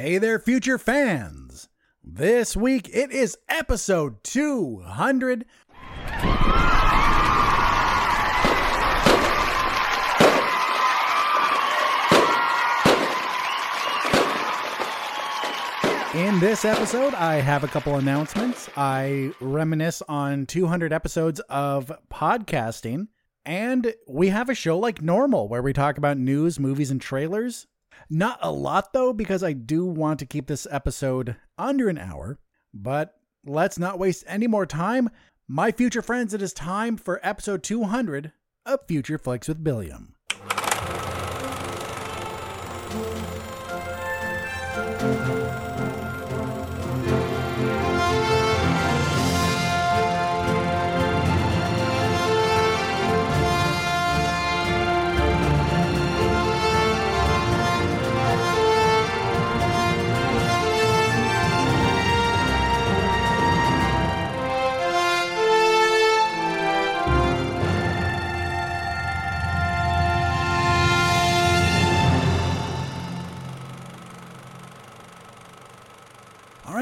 Hey there, future fans! This week it is episode 200. In this episode, I have a couple announcements. I reminisce on 200 episodes of podcasting, and we have a show like normal where we talk about news, movies, and trailers. Not a lot, though, because I do want to keep this episode under an hour. But let's not waste any more time. My future friends, it is time for episode 200 of Future Flicks with Billiam.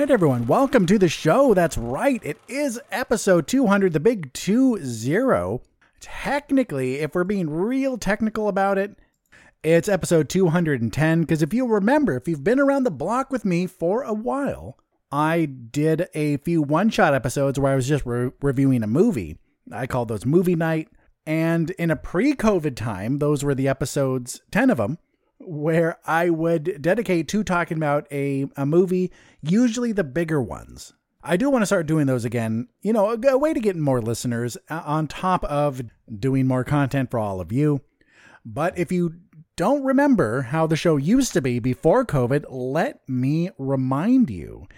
Right, everyone, welcome to the show. That's right, it is episode 200, the big 2 0. Technically, if we're being real technical about it, it's episode 210. Because if you remember, if you've been around the block with me for a while, I did a few one shot episodes where I was just re- reviewing a movie. I called those movie night. And in a pre COVID time, those were the episodes, 10 of them, where I would dedicate to talking about a, a movie, usually the bigger ones. I do want to start doing those again, you know, a, a way to get more listeners uh, on top of doing more content for all of you. But if you don't remember how the show used to be before COVID, let me remind you.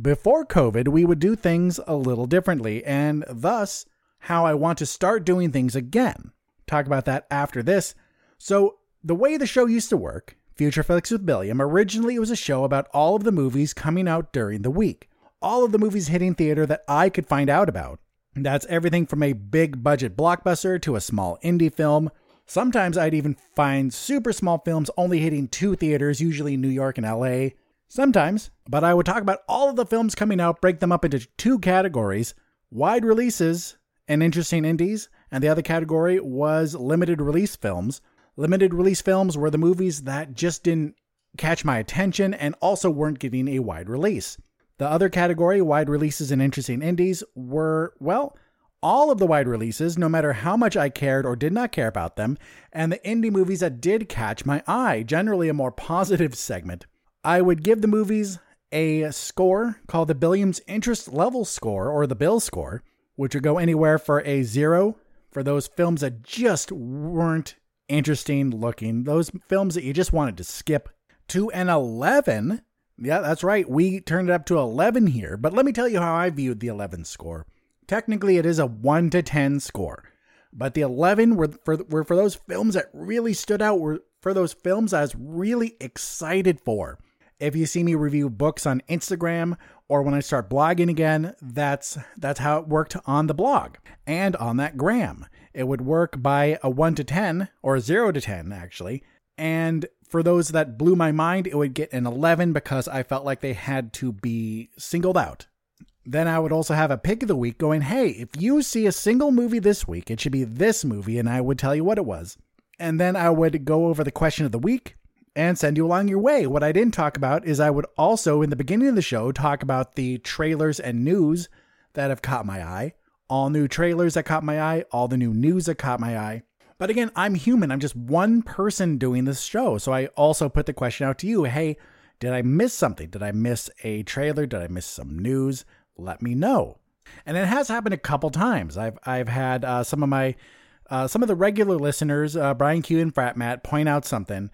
Before COVID, we would do things a little differently, and thus, how I want to start doing things again. Talk about that after this. So, the way the show used to work, Future with Billiam, originally it was a show about all of the movies coming out during the week. All of the movies hitting theater that I could find out about. That's everything from a big budget blockbuster to a small indie film. Sometimes I'd even find super small films only hitting two theaters, usually New York and LA. Sometimes, but I would talk about all of the films coming out, break them up into two categories wide releases and interesting indies, and the other category was limited release films. Limited release films were the movies that just didn't catch my attention and also weren't getting a wide release. The other category, wide releases and interesting indies, were, well, all of the wide releases, no matter how much I cared or did not care about them, and the indie movies that did catch my eye, generally a more positive segment. I would give the movies a score called the Billiams Interest Level Score, or the Bill Score, which would go anywhere for a zero for those films that just weren't interesting looking, those films that you just wanted to skip, to an 11. Yeah, that's right. We turned it up to 11 here, but let me tell you how I viewed the 11 score. Technically, it is a 1 to 10 score, but the 11 were for, were for those films that really stood out, were for those films I was really excited for. If you see me review books on Instagram or when I start blogging again, that's that's how it worked on the blog and on that gram. It would work by a 1 to 10 or a 0 to 10 actually. And for those that blew my mind, it would get an 11 because I felt like they had to be singled out. Then I would also have a pick of the week going, hey, if you see a single movie this week, it should be this movie, and I would tell you what it was. And then I would go over the question of the week and send you along your way. What I didn't talk about is I would also, in the beginning of the show, talk about the trailers and news that have caught my eye. All new trailers that caught my eye, all the new news that caught my eye. But again, I'm human. I'm just one person doing this show. So I also put the question out to you hey, did I miss something? Did I miss a trailer? Did I miss some news? Let me know. And it has happened a couple times. I've I've had uh, some of my uh, some of the regular listeners, uh, Brian Q and Frat Matt, point out something.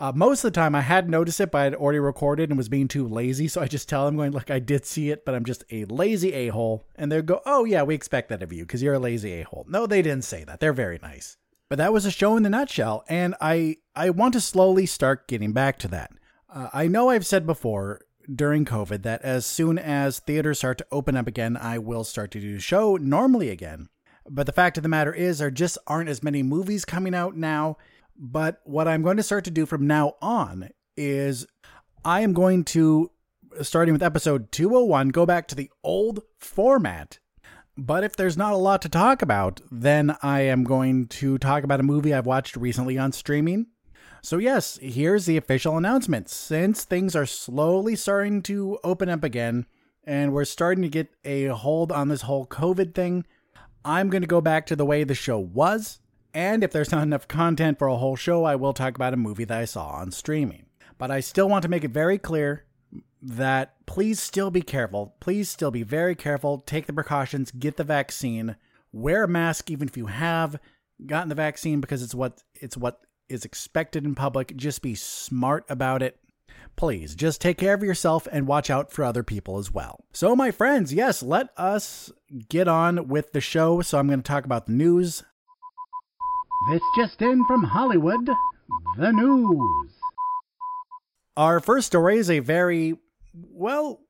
Uh, most of the time, I had noticed it, but I had already recorded and was being too lazy. So I just tell them, going, "Look, I did see it, but I'm just a lazy a hole." And they go, "Oh yeah, we expect that of you because you're a lazy a hole." No, they didn't say that. They're very nice. But that was a show in the nutshell, and I I want to slowly start getting back to that. Uh, I know I've said before during COVID that as soon as theaters start to open up again, I will start to do show normally again. But the fact of the matter is, there just aren't as many movies coming out now. But what I'm going to start to do from now on is I am going to, starting with episode 201, go back to the old format. But if there's not a lot to talk about, then I am going to talk about a movie I've watched recently on streaming. So, yes, here's the official announcement. Since things are slowly starting to open up again, and we're starting to get a hold on this whole COVID thing, I'm going to go back to the way the show was. And if there's not enough content for a whole show, I will talk about a movie that I saw on streaming. But I still want to make it very clear that please still be careful. Please still be very careful. Take the precautions, get the vaccine, wear a mask even if you have gotten the vaccine because it's what it's what is expected in public. Just be smart about it. Please just take care of yourself and watch out for other people as well. So, my friends, yes, let us get on with the show. So, I'm going to talk about the news. This just in from Hollywood the news. Our first story is a very, well,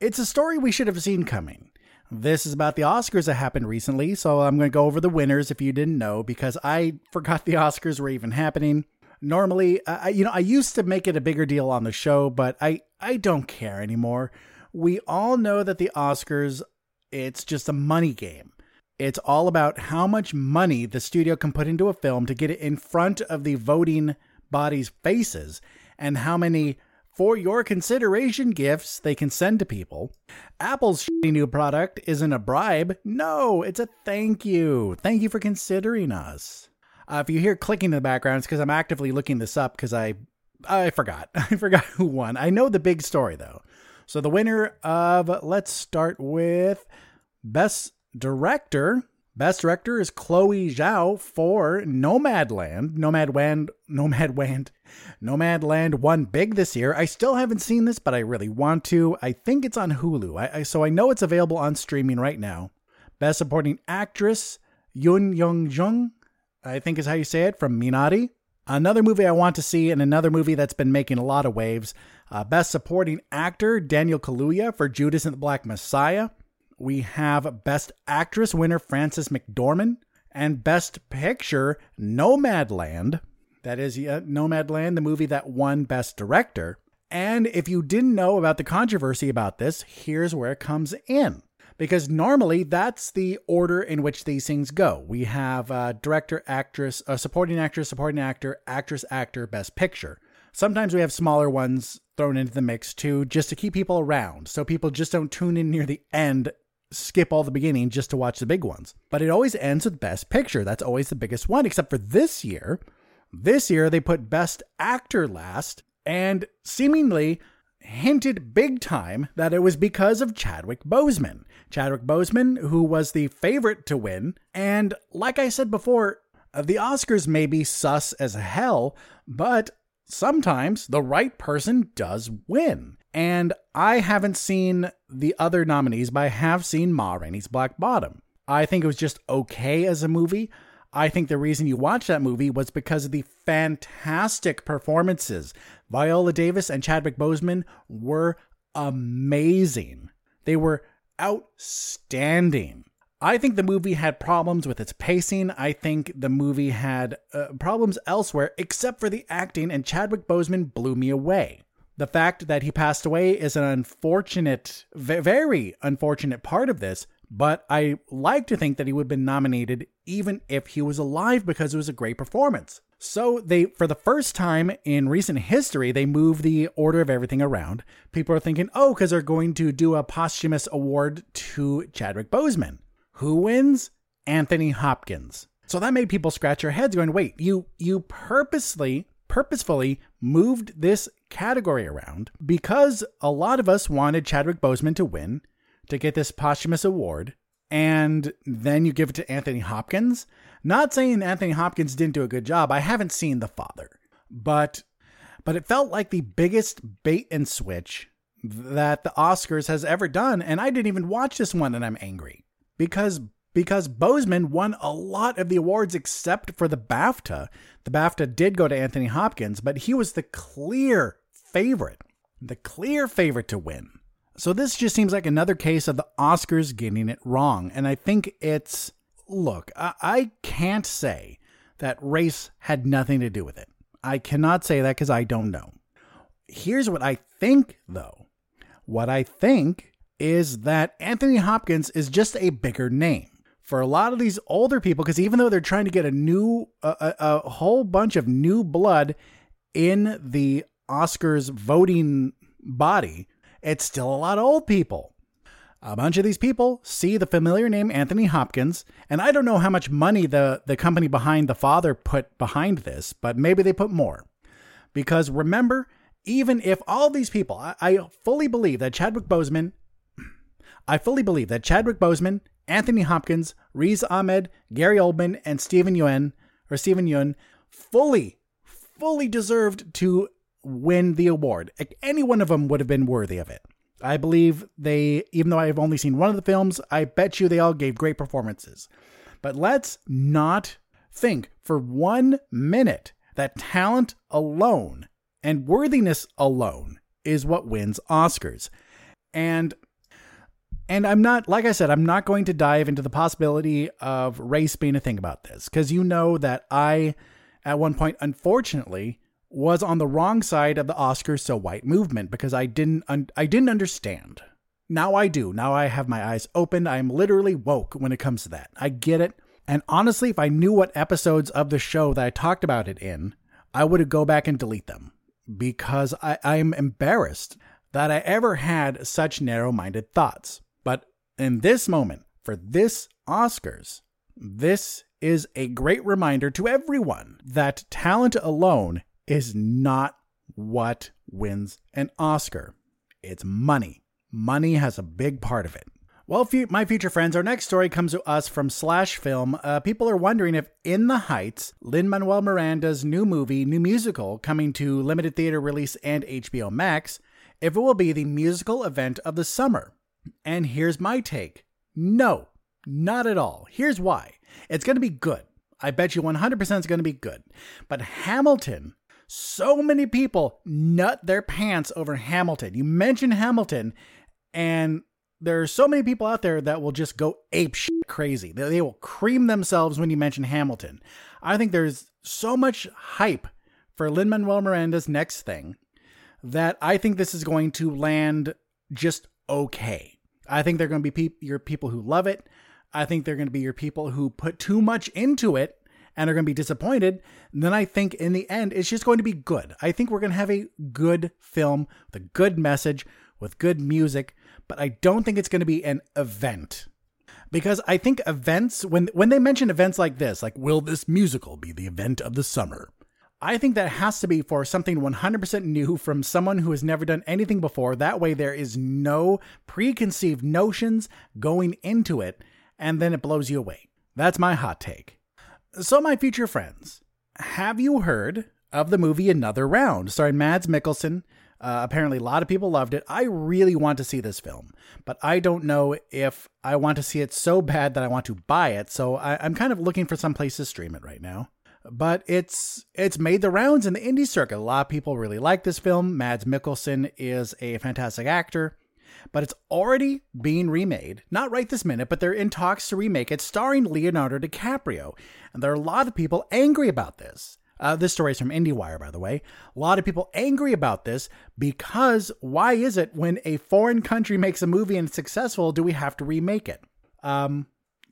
it's a story we should have seen coming. This is about the Oscars that happened recently, so I'm going to go over the winners if you didn't know, because I forgot the Oscars were even happening. Normally, I, you know, I used to make it a bigger deal on the show, but I, I don't care anymore. We all know that the Oscars, it's just a money game. It's all about how much money the studio can put into a film to get it in front of the voting body's faces and how many for your consideration gifts they can send to people. Apple's new product isn't a bribe. No, it's a thank you. Thank you for considering us. Uh, if you hear clicking in the background, it's because I'm actively looking this up because I I forgot. I forgot who won. I know the big story though. So the winner of let's start with best director Best director is Chloe Zhao for Nomadland. Nomadland, Nomadland, Nomadland won big this year. I still haven't seen this, but I really want to. I think it's on Hulu, I, I, so I know it's available on streaming right now. Best supporting actress Yoon Young Jung, I think is how you say it, from Minari. Another movie I want to see, and another movie that's been making a lot of waves. Uh, best supporting actor Daniel Kaluuya for Judas and the Black Messiah we have Best Actress winner Frances McDormand and Best Picture Nomadland. That is uh, Nomadland, the movie that won Best Director. And if you didn't know about the controversy about this, here's where it comes in. Because normally that's the order in which these things go. We have uh, director, actress, uh, supporting actress, supporting actor, actress, actor, best picture. Sometimes we have smaller ones thrown into the mix too, just to keep people around. So people just don't tune in near the end skip all the beginning just to watch the big ones. But it always ends with Best Picture. That's always the biggest one, except for this year. This year, they put Best Actor last and seemingly hinted big time that it was because of Chadwick Boseman. Chadwick Boseman, who was the favorite to win. And like I said before, the Oscars may be sus as hell, but sometimes the right person does win. And I haven't seen the other nominees, but I have seen Ma Rainey's Black Bottom. I think it was just okay as a movie. I think the reason you watched that movie was because of the fantastic performances. Viola Davis and Chadwick Boseman were amazing. They were outstanding. I think the movie had problems with its pacing. I think the movie had uh, problems elsewhere, except for the acting, and Chadwick Boseman blew me away. The fact that he passed away is an unfortunate, very unfortunate part of this, but I like to think that he would have been nominated even if he was alive because it was a great performance. So they for the first time in recent history, they move the order of everything around. People are thinking, "Oh, cuz they're going to do a posthumous award to Chadwick Boseman." Who wins? Anthony Hopkins. So that made people scratch their heads going, "Wait, you you purposely purposefully moved this category around because a lot of us wanted Chadwick Boseman to win to get this posthumous award, and then you give it to Anthony Hopkins. Not saying Anthony Hopkins didn't do a good job. I haven't seen The Father, but but it felt like the biggest bait and switch that the Oscars has ever done, and I didn't even watch this one, and I'm angry because because Boseman won a lot of the awards except for the BAFTA. The BAFTA did go to Anthony Hopkins, but he was the clear favorite, the clear favorite to win. So this just seems like another case of the Oscars getting it wrong. And I think it's look, I, I can't say that race had nothing to do with it. I cannot say that because I don't know. Here's what I think, though. What I think is that Anthony Hopkins is just a bigger name for a lot of these older people because even though they're trying to get a new a, a, whole bunch of new blood in the Oscars voting body, it's still a lot of old people. A bunch of these people see the familiar name Anthony Hopkins, and I don't know how much money the, the company behind the father put behind this, but maybe they put more. Because remember, even if all these people, I, I fully believe that Chadwick Boseman, I fully believe that Chadwick Boseman, Anthony Hopkins, Riz Ahmed, Gary Oldman, and Steven Yeun, or Steven Yeun, fully, fully deserved to win the award. Any one of them would have been worthy of it. I believe they, even though I've only seen one of the films, I bet you they all gave great performances. But let's not think for one minute that talent alone and worthiness alone is what wins Oscars. And and I'm not like I said, I'm not going to dive into the possibility of race being a thing about this because you know that I at one point unfortunately was on the wrong side of the Oscars so white movement because I didn't un- I didn't understand. Now I do. Now I have my eyes open. I am literally woke when it comes to that. I get it. And honestly, if I knew what episodes of the show that I talked about it in, I would go back and delete them because I, I'm embarrassed that I ever had such narrow minded thoughts. But in this moment, for this Oscars, this is a great reminder to everyone that talent alone is not what wins an Oscar. It's money. Money has a big part of it. Well, my future friends, our next story comes to us from Slash Film. Uh, people are wondering if In the Heights, Lin Manuel Miranda's new movie, new musical, coming to limited theater release and HBO Max, if it will be the musical event of the summer. And here's my take no, not at all. Here's why it's going to be good. I bet you 100% it's going to be good. But Hamilton so many people nut their pants over Hamilton. You mention Hamilton, and there are so many people out there that will just go ape shit crazy. They, they will cream themselves when you mention Hamilton. I think there's so much hype for Lin Manuel Miranda's next thing that I think this is going to land just okay. I think they're going to be pe- your people who love it. I think they're going to be your people who put too much into it and are going to be disappointed, then I think in the end, it's just going to be good. I think we're going to have a good film with a good message, with good music, but I don't think it's going to be an event. Because I think events, when, when they mention events like this, like, will this musical be the event of the summer? I think that has to be for something 100% new from someone who has never done anything before. That way, there is no preconceived notions going into it, and then it blows you away. That's my hot take. So, my future friends, have you heard of the movie Another Round, starring Mads Mikkelsen? Uh, apparently, a lot of people loved it. I really want to see this film, but I don't know if I want to see it so bad that I want to buy it. So I, am kind of looking for some place to stream it right now. But it's it's made the rounds in the indie circuit. A lot of people really like this film. Mads Mikkelsen is a fantastic actor but it's already being remade. Not right this minute, but they're in talks to remake it, starring Leonardo DiCaprio. And there are a lot of people angry about this. Uh, this story is from IndieWire, by the way. A lot of people angry about this because why is it when a foreign country makes a movie and it's successful, do we have to remake it? Um,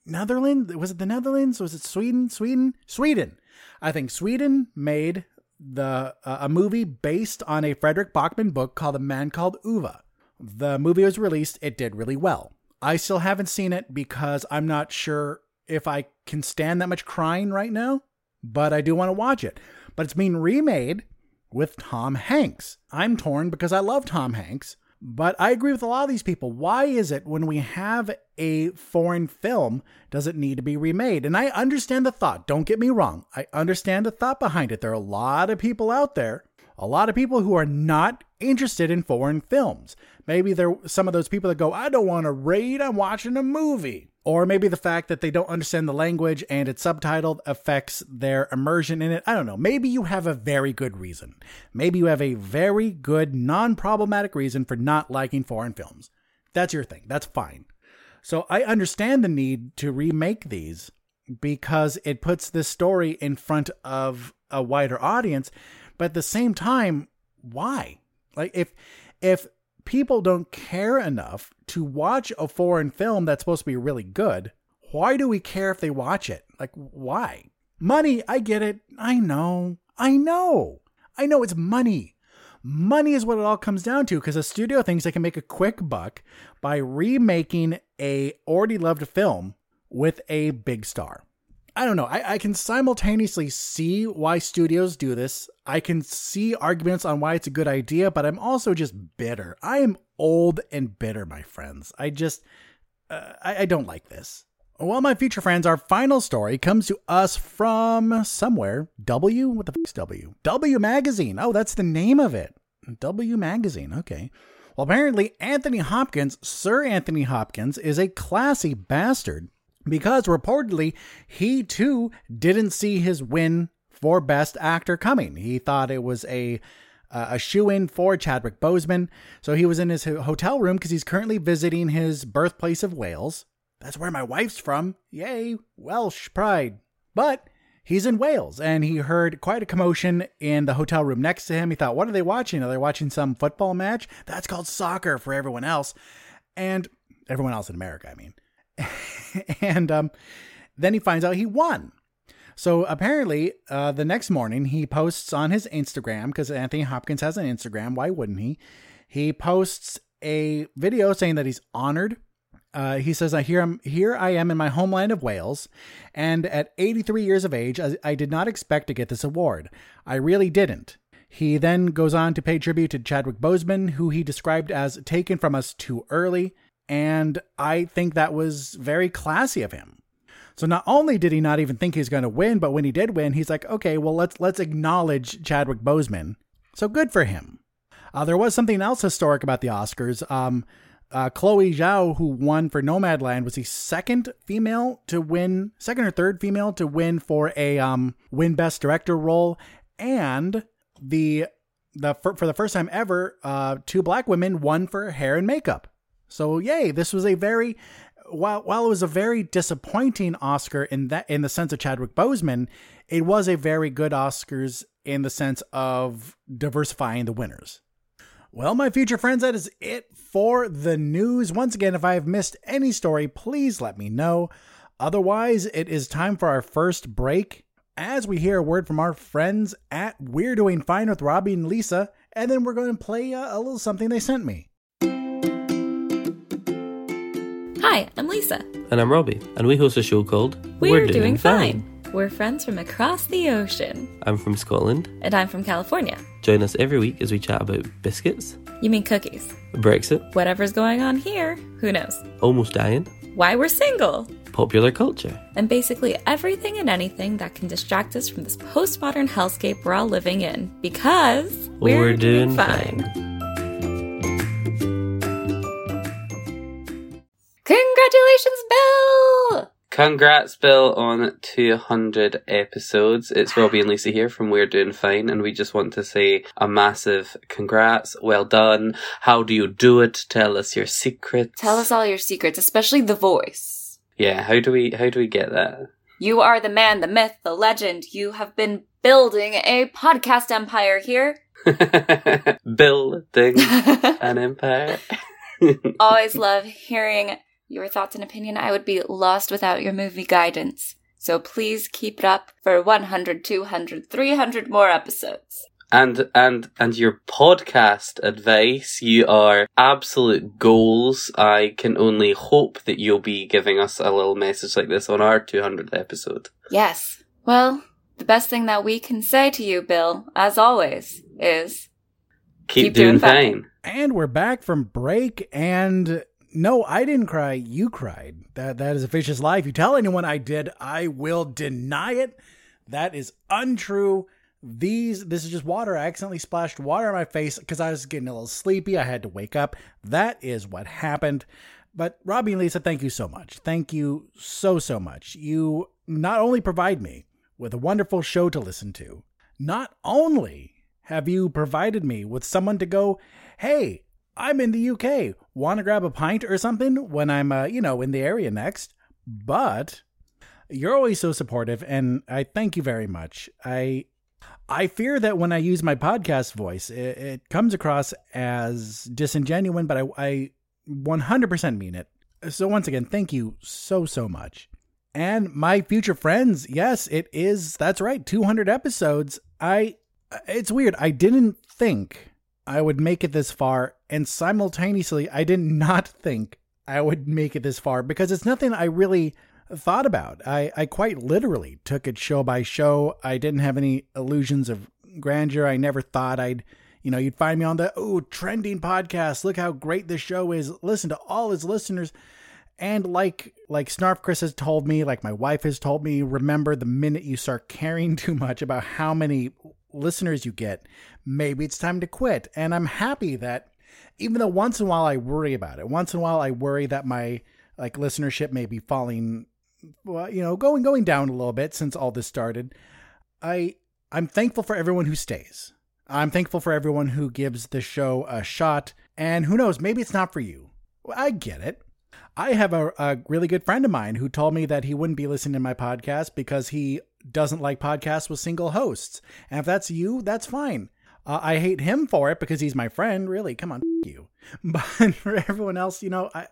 Netherlands? Was it the Netherlands? Was it Sweden? Sweden? Sweden. I think Sweden made the uh, a movie based on a Fredrik Backman book called A Man Called Ove. The movie was released, it did really well. I still haven't seen it because I'm not sure if I can stand that much crying right now, but I do want to watch it. But it's being remade with Tom Hanks. I'm torn because I love Tom Hanks, but I agree with a lot of these people. Why is it when we have a foreign film, does it need to be remade? And I understand the thought. Don't get me wrong. I understand the thought behind it. There are a lot of people out there, a lot of people who are not interested in foreign films. Maybe they're some of those people that go, I don't want to read, I'm watching a movie. Or maybe the fact that they don't understand the language and it's subtitled affects their immersion in it. I don't know. Maybe you have a very good reason. Maybe you have a very good, non problematic reason for not liking foreign films. That's your thing. That's fine. So I understand the need to remake these because it puts this story in front of a wider audience. But at the same time, why? Like if if people don't care enough to watch a foreign film that's supposed to be really good, why do we care if they watch it? Like why? Money, I get it. I know. I know. I know it's money. Money is what it all comes down to because a studio thinks they can make a quick buck by remaking a already loved film with a big star. I don't know. I, I, can simultaneously see why studios do this. I can see arguments on why it's a good idea, but I'm also just bitter. I am old and bitter, my friends. I just, uh, I, I don't like this. Well, my future friends, our final story comes to us from somewhere. W? What the fuck's W? W Magazine. Oh, that's the name of it. W Magazine. Okay. Well, apparently, Anthony Hopkins, Sir Anthony Hopkins, is a classy bastard because reportedly he too didn't see his win for Best Actor coming. He thought it was a uh, a shoe in for Chadwick Boseman. So he was in his hotel room because he's currently visiting his birthplace of Wales. That's where my wife's from. Yay, Welsh pride. But he's in Wales and he heard quite a commotion in the hotel room next to him. He thought, what are they watching? Are they watching some football match? That's called soccer for everyone else. And everyone else in America, I mean. and um, then he finds out he won. So apparently, uh, the next morning, he posts on his Instagram because Anthony Hopkins has an Instagram. Why wouldn't he? He posts a video saying that he's honored. Uh, he says, "I here I'm here. I am in my homeland of Wales, and at 83 years of age, I, I did not expect to get this award. I really didn't." He then goes on to pay tribute to Chadwick Boseman, who he described as taken from us too early. And I think that was very classy of him. So not only did he not even think he's going to win, but when he did win, he's like, okay, well let's let's acknowledge Chadwick Boseman. So good for him. Uh, there was something else historic about the Oscars. Um, uh, Chloe Zhao, who won for Nomadland, was the second female to win, second or third female to win for a um, win Best Director role, and the the for, for the first time ever, uh, two black women won for hair and makeup. So yay, this was a very while while it was a very disappointing Oscar in that in the sense of Chadwick Boseman, it was a very good Oscars in the sense of diversifying the winners. Well, my future friends, that is it for the news. Once again, if I have missed any story, please let me know. Otherwise, it is time for our first break as we hear a word from our friends at We're Doing Fine with Robbie and Lisa, and then we're going to play a, a little something they sent me. Hi, I'm Lisa. And I'm Robbie, and we host a show called We're, We're doing, doing fine. We're friends from across the ocean. I'm from Scotland. And I'm from California. Join us every week as we chat about biscuits. You mean cookies? Brexit. Whatever's going on here, who knows? Almost dying. Why we're single. Popular culture. And basically everything and anything that can distract us from this postmodern hellscape we're all living in. Because we're, we're doing, doing fine. fine. Congratulations, Bill! Congrats, Bill, on 200 episodes. It's Robbie and Lisa here from We're Doing Fine, and we just want to say a massive congrats. Well done. How do you do it? Tell us your secrets. Tell us all your secrets, especially the voice. Yeah, how do we how do we get that? You are the man, the myth, the legend. You have been building a podcast empire here. building an empire. Always love hearing your thoughts and opinion. I would be lost without your movie guidance. So please keep it up for 100, 200, 300 more episodes. And and and your podcast advice, you are absolute goals. I can only hope that you'll be giving us a little message like this on our 200th episode. Yes. Well, the best thing that we can say to you, Bill, as always, is keep, keep doing, doing fine. fine. And we're back from break and no, I didn't cry. You cried. That that is a vicious lie. If you tell anyone I did, I will deny it. That is untrue. These this is just water. I accidentally splashed water on my face because I was getting a little sleepy. I had to wake up. That is what happened. But Robbie and Lisa, thank you so much. Thank you so so much. You not only provide me with a wonderful show to listen to, not only have you provided me with someone to go, hey, I'm in the UK. Want to grab a pint or something when I'm, uh, you know, in the area next? But you're always so supportive, and I thank you very much. I I fear that when I use my podcast voice, it, it comes across as disingenuous, but I, I 100% mean it. So, once again, thank you so, so much. And my future friends, yes, it is, that's right, 200 episodes. I, it's weird. I didn't think I would make it this far. And simultaneously, I did not think I would make it this far because it's nothing I really thought about. I, I quite literally took it show by show. I didn't have any illusions of grandeur. I never thought I'd, you know, you'd find me on the, oh, trending podcast. Look how great this show is. Listen to all his listeners. And like like Snarf Chris has told me, like my wife has told me, remember the minute you start caring too much about how many listeners you get, maybe it's time to quit. And I'm happy that even though once in a while I worry about it, once in a while I worry that my like listenership may be falling well, you know, going going down a little bit since all this started. I I'm thankful for everyone who stays. I'm thankful for everyone who gives the show a shot. And who knows, maybe it's not for you. I get it. I have a, a really good friend of mine who told me that he wouldn't be listening to my podcast because he doesn't like podcasts with single hosts. And if that's you, that's fine. Uh, I hate him for it because he's my friend. Really, come on, you. But for everyone else, you know, I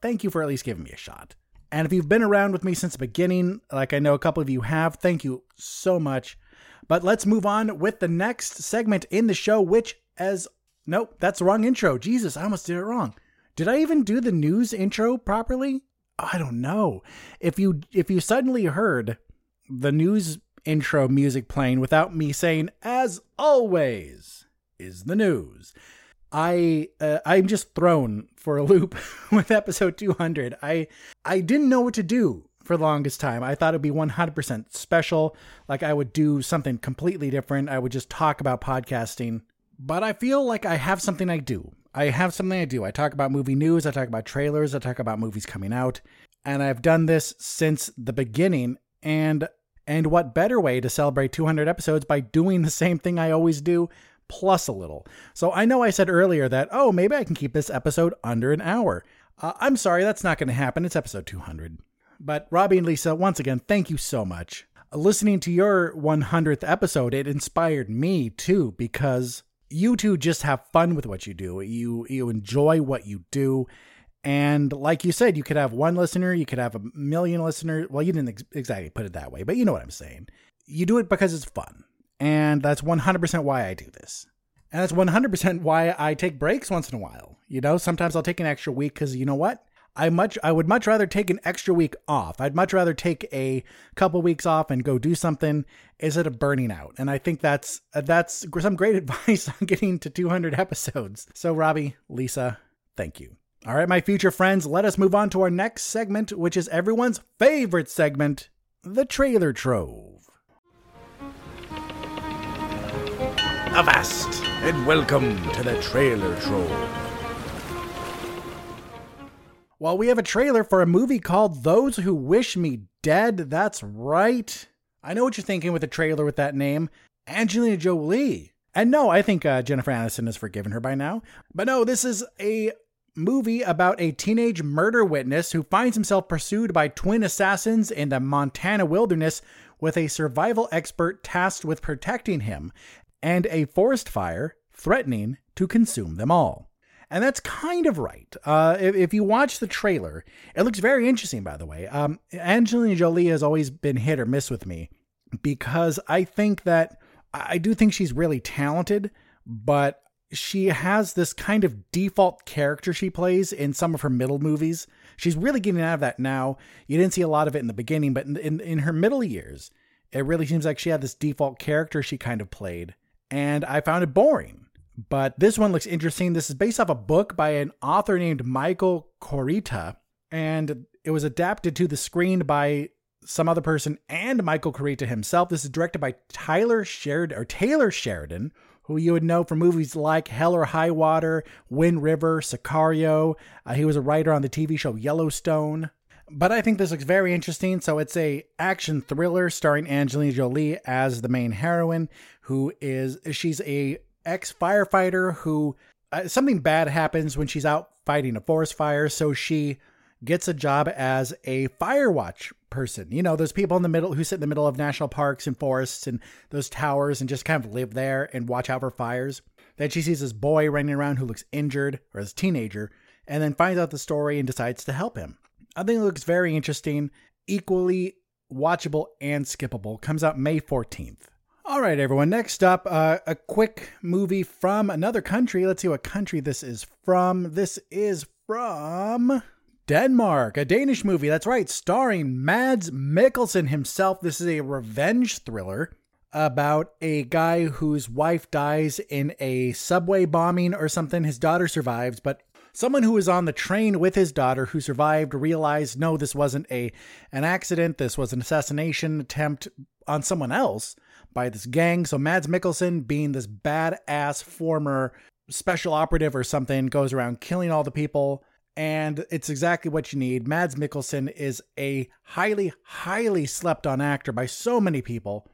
thank you for at least giving me a shot. And if you've been around with me since the beginning, like I know a couple of you have, thank you so much. But let's move on with the next segment in the show, which, as nope, that's the wrong intro. Jesus, I almost did it wrong. Did I even do the news intro properly? I don't know. If you if you suddenly heard the news intro music playing without me saying, as always, is the news. I uh, I'm just thrown for a loop with episode 200. I I didn't know what to do for the longest time. I thought it'd be 100% special, like I would do something completely different. I would just talk about podcasting, but I feel like I have something I do. I have something I do. I talk about movie news, I talk about trailers, I talk about movies coming out, and I've done this since the beginning and and what better way to celebrate 200 episodes by doing the same thing I always do plus a little. So I know I said earlier that, oh, maybe I can keep this episode under an hour. Uh, I'm sorry, that's not going to happen. It's episode 200. But Robbie and Lisa, once again, thank you so much. Listening to your 100th episode, it inspired me too because you two just have fun with what you do. You you enjoy what you do. And like you said, you could have one listener, you could have a million listeners. Well, you didn't ex- exactly put it that way, but you know what I'm saying. You do it because it's fun. And that's 100% why I do this. And that's 100% why I take breaks once in a while. You know, sometimes I'll take an extra week because you know what? I much I would much rather take an extra week off. I'd much rather take a couple weeks off and go do something instead of burning out. And I think that's that's some great advice on getting to 200 episodes. So Robbie, Lisa, thank you. All right, my future friends, let us move on to our next segment, which is everyone's favorite segment, the trailer trove. Avast, and welcome to the Trailer Trove. Well, we have a trailer for a movie called Those Who Wish Me Dead. That's right. I know what you're thinking with a trailer with that name Angelina Jolie. And no, I think uh, Jennifer Aniston has forgiven her by now. But no, this is a movie about a teenage murder witness who finds himself pursued by twin assassins in the Montana wilderness with a survival expert tasked with protecting him and a forest fire threatening to consume them all. And that's kind of right. Uh, if, if, you watch the trailer, it looks very interesting, by the way. Um, Angelina Jolie has always been hit or miss with me because I think that I do think she's really talented, but she has this kind of default character she plays in some of her middle movies. She's really getting out of that now. You didn't see a lot of it in the beginning, but in, in, in her middle years, it really seems like she had this default character she kind of played and I found it boring. But this one looks interesting. This is based off a book by an author named Michael Koryta, and it was adapted to the screen by some other person and Michael Koryta himself. This is directed by Tyler Sheridan or Taylor Sheridan, who you would know from movies like Hell or High Water, Wind River, Sicario. Uh, he was a writer on the TV show Yellowstone. But I think this looks very interesting. So it's a action thriller starring Angelina Jolie as the main heroine who is she's a ex firefighter who uh, something bad happens when she's out fighting a forest fire, so she gets a job as a fire watch person. You know, those people in the middle who sit in the middle of national parks and forests and those towers and just kind of live there and watch out for fires. Then she sees this boy running around who looks injured or as a teenager and then finds out the story and decides to help him. I think it looks very interesting, equally watchable and skippable. Comes out May 14th. All right, everyone. Next up, uh, a quick movie from another country. Let's see what country this is from. This is from Denmark, a Danish movie. That's right, starring Mads Mikkelsen himself. This is a revenge thriller about a guy whose wife dies in a subway bombing or something. His daughter survives, but someone who was on the train with his daughter who survived realized no, this wasn't a an accident. This was an assassination attempt on someone else by this gang. So Mads Mikkelsen, being this badass former special operative or something, goes around killing all the people. And it's exactly what you need. Mads Mikkelsen is a highly, highly slept on actor by so many people.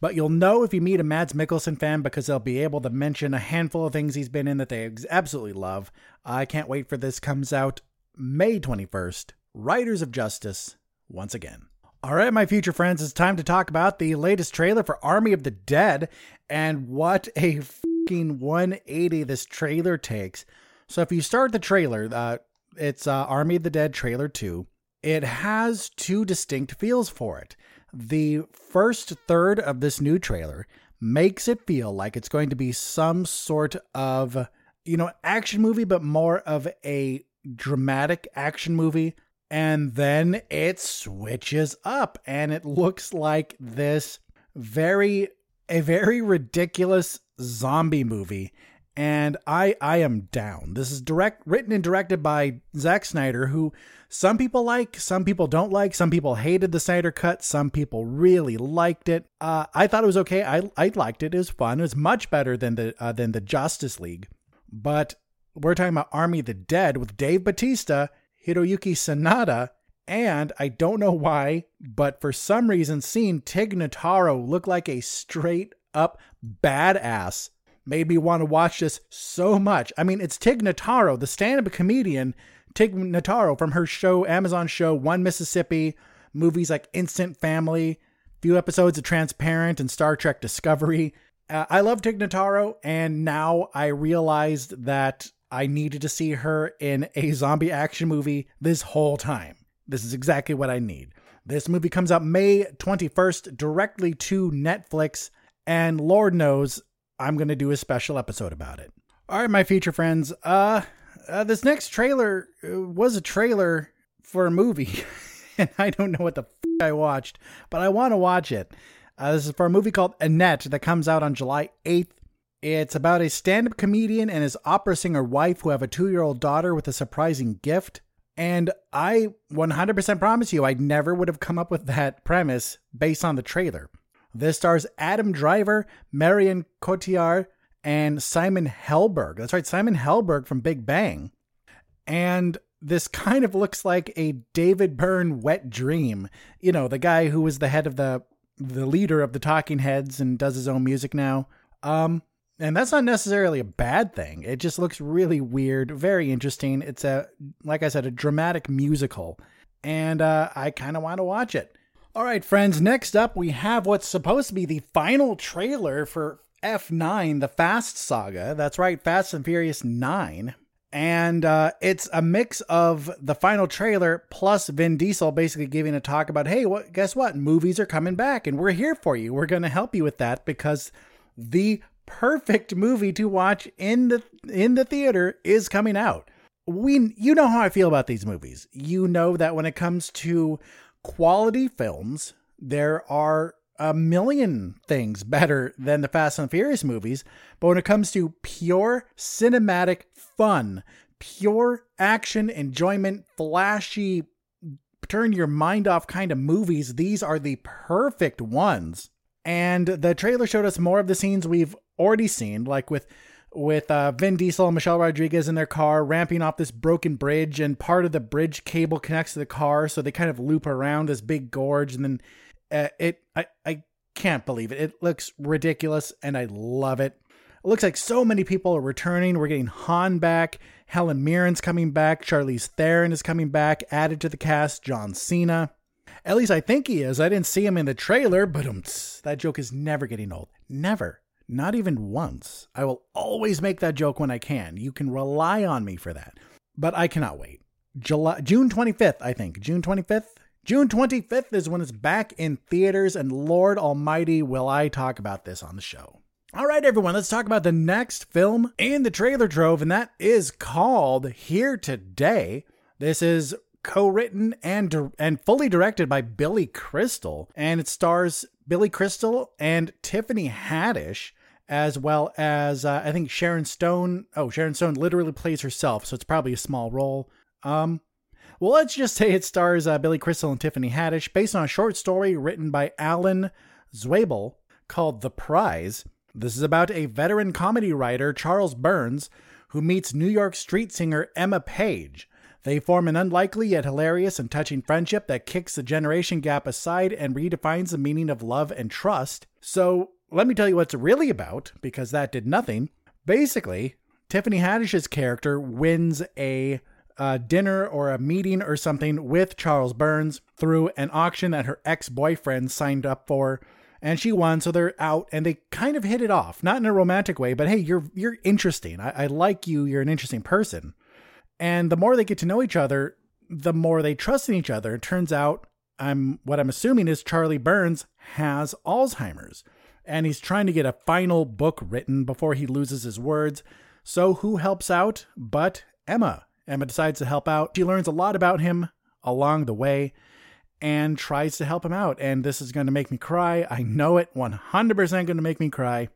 But you'll know if you meet a Mads Mikkelsen fan because they'll be able to mention a handful of things he's been in that they absolutely love. I can't wait for this comes out May 21st. Riders of Justice once again. All right, my future friends, it's time to talk about the latest trailer for Army of the Dead and what a fucking 180 this trailer takes. So if you start the trailer, uh, it's uh, Army of the Dead trailer 2. It has two distinct feels for it. The first third of this new trailer makes it feel like it's going to be some sort of, you know, action movie, but more of a dramatic action movie and then it switches up and it looks like this very a very ridiculous zombie movie and I I am down. This is direct written and directed by Zack Snyder who some people like, some people don't like, some people hated the Snyder cut, some people really liked it. Uh, I thought it was okay. I I liked it. It was fun. It was much better than the uh, than the Justice League. But we're talking about Army of the Dead with Dave Batista Hiroyuki Sanada, and I don't know why, but for some reason, seeing Tig Notaro look like a straight up badass made me want to watch this so much. I mean, it's Tig Notaro, the stand up comedian, Tig Notaro from her show, Amazon show, One Mississippi, movies like Instant Family, few episodes of Transparent and Star Trek Discovery. Uh, I love Tig Notaro, and now I realized that I needed to see her in a zombie action movie this whole time. This is exactly what I need. This movie comes out May 21st directly to Netflix, and Lord knows I'm going to do a special episode about it. All right, my feature friends. Uh, uh this next trailer uh, was a trailer for a movie, and I don't know what the f- I watched, but I want to watch it. Uh, this is for a movie called Annette that comes out on July 8th. It's about a stand up comedian and his opera singer wife who have a two year old daughter with a surprising gift. And I 100% promise you, I never would have come up with that premise based on the trailer. This stars Adam Driver, Marion Cotillard, and Simon Helberg. That's right, Simon Helberg from Big Bang. And this kind of looks like a David Byrne wet dream. You know, the guy who was the head of the the leader of the Talking Heads and does his own music now. Um, and that's not necessarily a bad thing. It just looks really weird, very interesting. It's a, like I said, a dramatic musical, and uh, I kind of want to watch it. All right, friends. Next up, we have what's supposed to be the final trailer for F9, the Fast Saga. That's right, Fast and Furious 9. And uh, it's a mix of the final trailer plus Vin Diesel basically giving a talk about, hey, what? Guess what? Movies are coming back, and we're here for you. We're going to help you with that because the perfect movie to watch in the in the theater is coming out. We you know how I feel about these movies. You know that when it comes to quality films, there are a million things better than the Fast and Furious movies, but when it comes to pure cinematic fun, pure action enjoyment, flashy turn your mind off kind of movies, these are the perfect ones. And the trailer showed us more of the scenes we've already seen, like with with uh, Vin Diesel and Michelle Rodriguez in their car ramping off this broken bridge, and part of the bridge cable connects to the car, so they kind of loop around this big gorge, and then uh, it I I can't believe it. It looks ridiculous, and I love it. It looks like so many people are returning. We're getting Han back. Helen Mirren's coming back. Charlize Theron is coming back, added to the cast. John Cena. At least I think he is. I didn't see him in the trailer, but um, that joke is never getting old. Never. Not even once. I will always make that joke when I can. You can rely on me for that. But I cannot wait. July June 25th, I think. June 25th? June 25th is when it's back in theaters, and Lord Almighty, will I talk about this on the show. All right, everyone, let's talk about the next film in the trailer trove, and that is called Here Today. This is co-written and and fully directed by Billy Crystal, and it stars Billy Crystal and Tiffany Haddish, as well as uh, I think Sharon Stone. Oh, Sharon Stone literally plays herself, so it's probably a small role. Um, well, let's just say it stars uh, Billy Crystal and Tiffany Haddish, based on a short story written by Alan Zweibel called The Prize. This is about a veteran comedy writer, Charles Burns, who meets New York street singer Emma Page. They form an unlikely yet hilarious and touching friendship that kicks the generation gap aside and redefines the meaning of love and trust. So, let me tell you what it's really about, because that did nothing. Basically, Tiffany Haddish's character wins a a dinner or a meeting or something with Charles Burns through an auction that her ex boyfriend signed up for. And she won, so they're out, and they kind of hit it off. Not in a romantic way, but hey, you're you're interesting. I, I like you. You're an interesting person. And the more they get to know each other, the more they trust in each other. It turns out, I'm what I'm assuming is Charlie Burns has Alzheimer's, and he's trying to get a final book written before he loses his words. So who helps out but Emma? Emma decides to help out. She learns a lot about him along the way and tries to help him out. And this is going to make me cry. I know it 100% going to make me cry.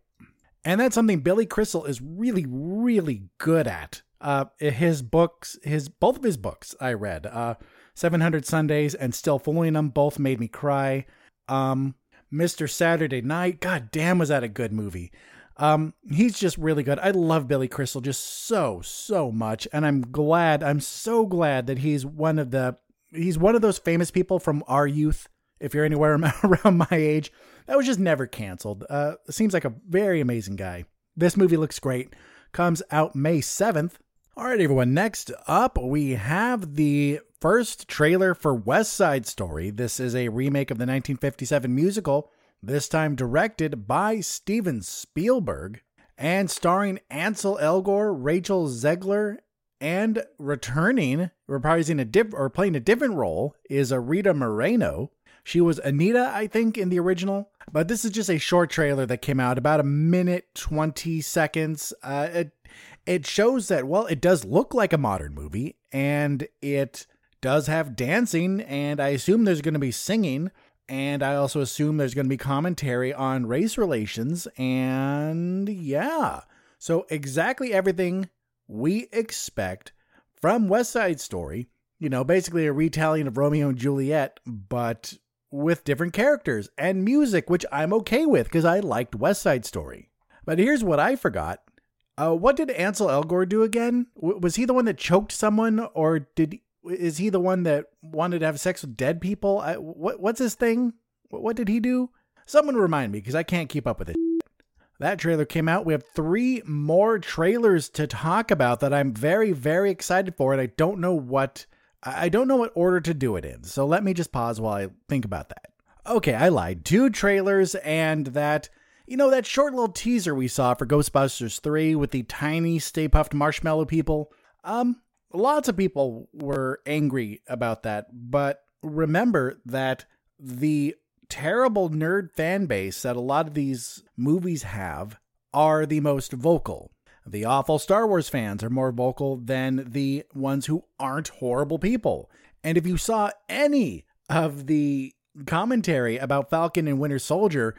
And that's something Billy Crystal is really, really good at. Uh, his books, his both of his books I read, uh, 700 Sundays and Still Fooling Them, both made me cry. Um, Mr. Saturday Night, god damn, was that a good movie. Um, he's just really good. I love Billy Crystal just so so much, and I'm glad. I'm so glad that he's one of the he's one of those famous people from our youth. If you're anywhere around my age, that was just never canceled. Uh, seems like a very amazing guy. This movie looks great. Comes out May 7th. All right, everyone. Next up, we have the first trailer for West Side Story. This is a remake of the 1957 musical this time directed by Steven Spielberg and starring Ansel Elgort, Rachel Zegler, and returning, reprising a diff- or playing a different role is Rita Moreno. She was Anita, I think, in the original, but this is just a short trailer that came out about a minute twenty seconds. Uh, it it shows that well, it does look like a modern movie, and it does have dancing, and I assume there's going to be singing. And I also assume there's going to be commentary on race relations. And yeah. So, exactly everything we expect from West Side Story. You know, basically a retelling of Romeo and Juliet, but with different characters and music, which I'm okay with because I liked West Side Story. But here's what I forgot. Uh, what did Ansel Elgort do again? W- was he the one that choked someone, or did is he the one that wanted to have sex with dead people? I, what what's his thing? What, what did he do? Someone remind me because I can't keep up with it. That trailer came out. We have three more trailers to talk about that I'm very very excited for, and I don't know what I don't know what order to do it in. So let me just pause while I think about that. Okay, I lied. Two trailers and that you know that short little teaser we saw for Ghostbusters 3 with the tiny Stay Puft Marshmallow people. Um, lots of people were angry about that, but remember that the terrible nerd fan base that a lot of these movies have are the most vocal. The awful Star Wars fans are more vocal than the ones who aren't horrible people. And if you saw any of the commentary about Falcon and Winter Soldier,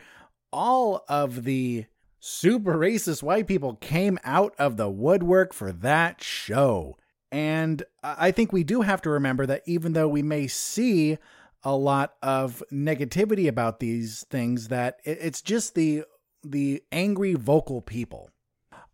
all of the super racist white people came out of the woodwork for that show. And I think we do have to remember that even though we may see a lot of negativity about these things, that it's just the the angry vocal people.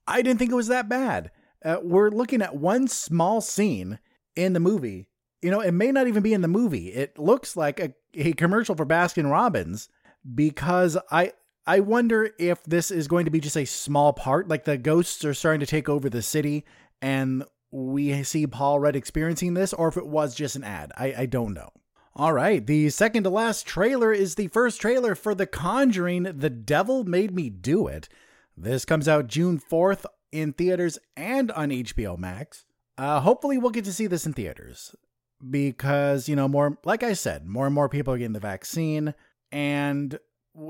I didn't think it was that bad. Uh, we're looking at one small scene in the movie. You know, it may not even be in the movie. It looks like a, a commercial for Baskin Robbins because I I wonder if this is going to be just a small part, like the ghosts are starting to take over the city and we see Paul Rudd experiencing this or if it was just an ad. I, I don't know. All right, the second to last trailer is the first trailer for The Conjuring The Devil Made Me Do It. This comes out June 4th in theaters and on HBO Max. Uh, hopefully, we'll get to see this in theaters because, you know, more, like I said, more and more people are getting the vaccine. And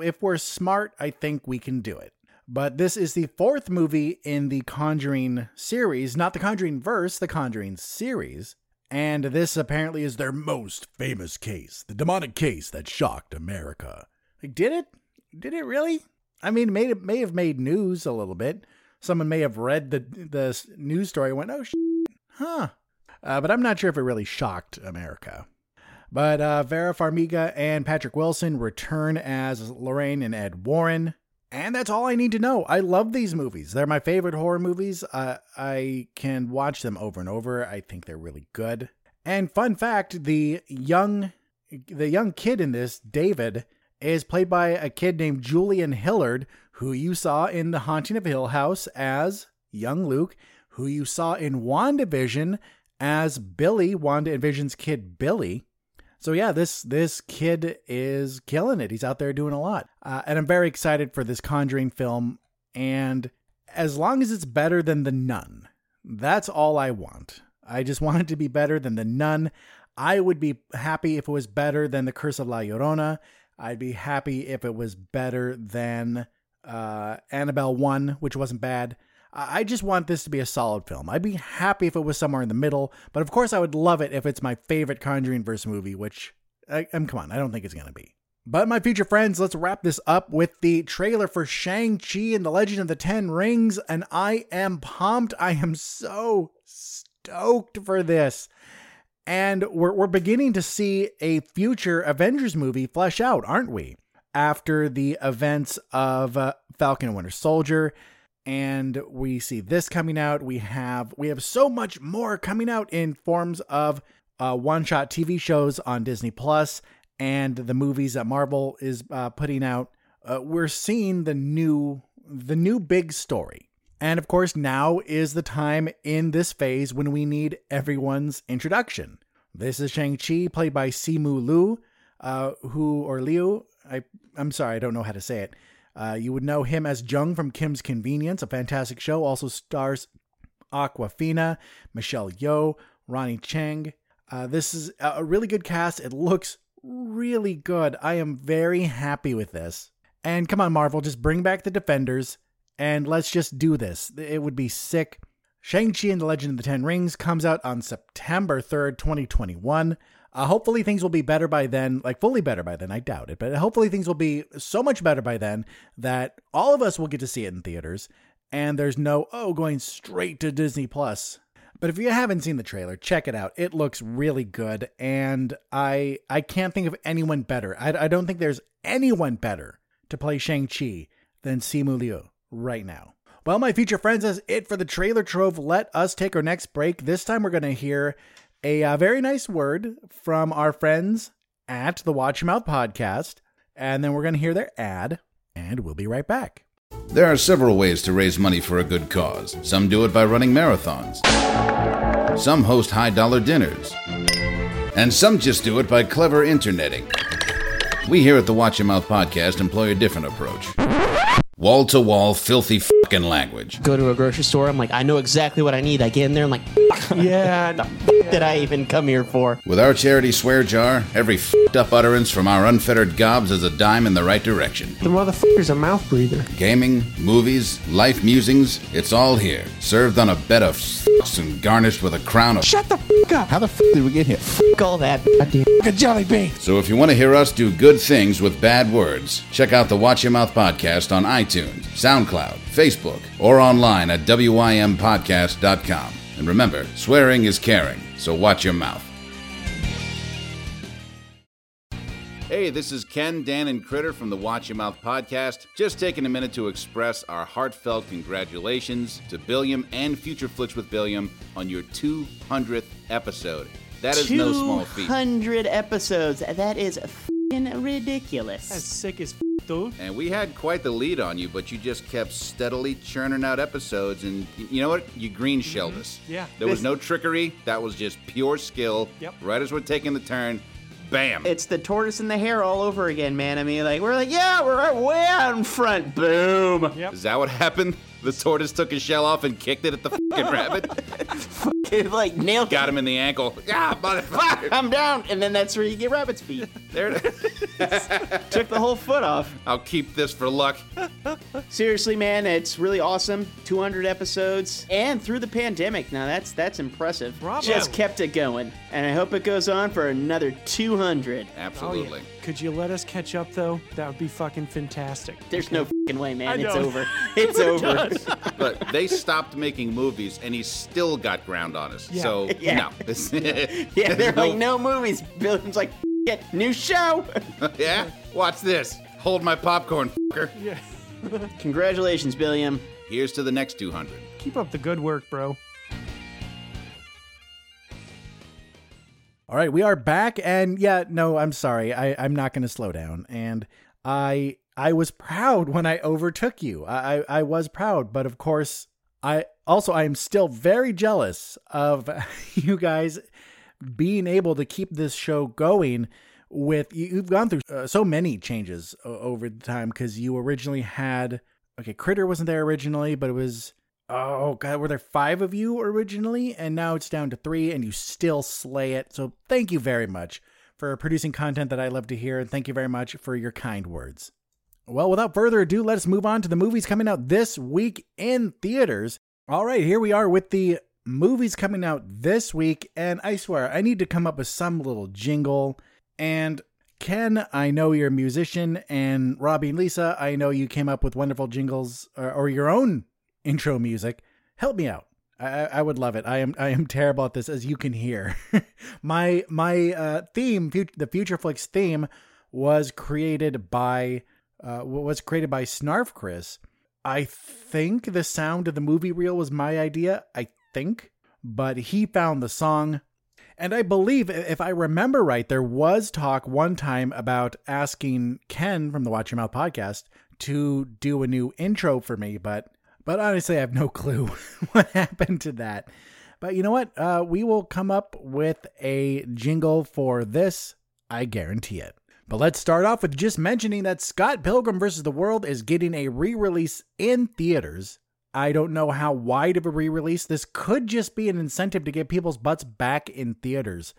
if we're smart, I think we can do it. But this is the fourth movie in the Conjuring series, not the Conjuring verse, the Conjuring series. And this apparently is their most famous case, the demonic case that shocked America. Like, did it? Did it really? I mean, may, it may have made news a little bit. Someone may have read the the news story and went, "Oh, shit. huh." Uh, but I'm not sure if it really shocked America. But uh, Vera Farmiga and Patrick Wilson return as Lorraine and Ed Warren. And that's all I need to know. I love these movies. They're my favorite horror movies. Uh, I can watch them over and over. I think they're really good. And fun fact, the young the young kid in this, David, is played by a kid named Julian Hilliard, who you saw in The Haunting of Hill House as young Luke, who you saw in WandaVision as Billy, Wanda and Vision's kid Billy. So yeah, this this kid is killing it. He's out there doing a lot, uh, and I'm very excited for this Conjuring film. And as long as it's better than the Nun, that's all I want. I just want it to be better than the Nun. I would be happy if it was better than the Curse of La Llorona. I'd be happy if it was better than uh, Annabelle One, which wasn't bad. I just want this to be a solid film. I'd be happy if it was somewhere in the middle, but of course I would love it if it's my favorite Conjuring verse movie, which, I, am come on, I don't think it's to be. But my future friends, let's wrap this up with the trailer for Shang-Chi and the Legend of the Ten Rings, and I am pumped. I am so stoked for this. And we're, we're beginning to see a future Avengers movie flesh out, aren't we? After the events of uh, Falcon and Winter Soldier, and we see this coming out. We have we have so much more coming out in forms of uh, one-shot TV shows on Disney Plus and the movies that Marvel is uh, putting out. Uh, we're seeing the new the new big story. And of course, now is the time in this phase when we need everyone's introduction. This is Shang-Chi, played by Simu Liu, uh, who, or Liu, I, I'm sorry, I don't know how to say it. Uh, you would know him as Jung from Kim's Convenience, a fantastic show. Also stars Awkwafina, Michelle Yeoh, Ronnie Chieng. Uh, this is a really good cast. It looks really good. I am very happy with this. And come on, Marvel, just bring back the Defenders and let's just do this. It would be sick. Shang-Chi and the Legend of the Ten Rings comes out on September 3rd, 2021. Uh, hopefully things will be better by then, like fully better by then. I doubt it, but hopefully things will be so much better by then that all of us will get to see it in theaters. And there's no oh going straight to Disney Plus. But if you haven't seen the trailer, check it out. It looks really good, and I I can't think of anyone better. I, I don't think there's anyone better to play Shang Chi than Simu Liu right now. Well, my future friends, that's it for the trailer trove. Let us take our next break. This time we're going to hear a uh, very nice word from our friends at the Watch Your Mouth podcast, and then we're going to hear their ad, and we'll be right back. There are several ways to raise money for a good cause. Some do it by running marathons, some host high dollar dinners, and some just do it by clever interneting. We here at the Watch Your Mouth podcast employ a different approach. Wall to wall, filthy fucking language. Go to a grocery store. I'm like, I know exactly what I need. I get in there. I'm like, yeah, the f- did I even come here for? With our charity swear jar, every fucked up utterance from our unfettered gobs is a dime in the right direction. The motherfucker's a mouth breather. Gaming, movies, life musings, it's all here. Served on a bed of fucks and garnished with a crown of. Shut the f up. How the f did we get here? F- all that. Goddamn a jelly bean. So if you want to hear us do good things with bad words, check out the Watch Your Mouth podcast on iTunes, SoundCloud, Facebook, or online at WIMPodcast.com. And remember, swearing is caring, so watch your mouth. Hey, this is Ken, Dan, and Critter from the Watch Your Mouth podcast. Just taking a minute to express our heartfelt congratulations to Billiam and Future Flicks with Billiam on your 200th episode. That is no small feat. 200 episodes. That is f***ing ridiculous. That's sick as f- dude? And we had quite the lead on you, but you just kept steadily churning out episodes. And y- you know what? You green shelled mm-hmm. us. Yeah. There was no trickery. That was just pure skill. Yep. Right as we're taking the turn, bam. It's the tortoise and the hare all over again, man. I mean, like we're like, yeah, we're right way out in front. Boom. Yep. Is that what happened? The tortoise took his shell off and kicked it at the fucking rabbit. It, like nailed. Got him in the ankle. Ah, motherfucker. I'm down, and then that's where you get rabbit's feet. There it is. Took the whole foot off. I'll keep this for luck. Seriously, man, it's really awesome. 200 episodes, and through the pandemic. Now that's that's impressive. Bravo. Just kept it going, and I hope it goes on for another 200. Absolutely. Could you let us catch up though? That would be fucking fantastic. There's no fucking way, man. I It's know. over. It's over. But they stopped making movies, and he still got ground on us. Yeah. So Yeah. no. yeah, they're like no movies. Billiam's like, "It, new show. yeah. Watch this. Hold my popcorn, fucker. Yeah. Congratulations, Billiam. Here's to the next 200. Keep up the good work, bro. All right, we are back, and yeah, no, I'm sorry, I, I'm not going to slow down. And I I was proud when I overtook you. I, I I was proud, but of course, I also I am still very jealous of you guys being able to keep this show going. With you- you've gone through uh, so many changes over the time because you originally had okay, Critter wasn't there originally, but it was Oh god, were there five of you originally, and now it's down to three, and you still slay it. So thank you very much for producing content that I love to hear, and thank you very much for your kind words. Well, without further ado, let us move on to the movies coming out this week in theaters. All right, here we are with the movies coming out this week, and I swear I need to come up with some little jingle. And Ken, I know you're a musician, and Robbie and Lisa, I know you came up with wonderful jingles or, or your own intro music. Help me out. I, I would love it. I am I am terrible at this, as you can hear. my my uh, theme, the Future Flicks theme, was created by uh, was created by Snarf Chris. I think the sound of the movie reel was my idea. I think, but he found the song. And I believe, if I remember right, there was talk one time about asking Ken from the Watch Your Mouth podcast to do a new intro for me, but but honestly, I have no clue what happened to that. But you know what? Uh, we will come up with a jingle for this. I guarantee it. But let's start off with just mentioning that Scott Pilgrim vs. the World is getting a re release in theaters. I don't know how wide of a re release. This could just be an incentive to get people's butts back in theaters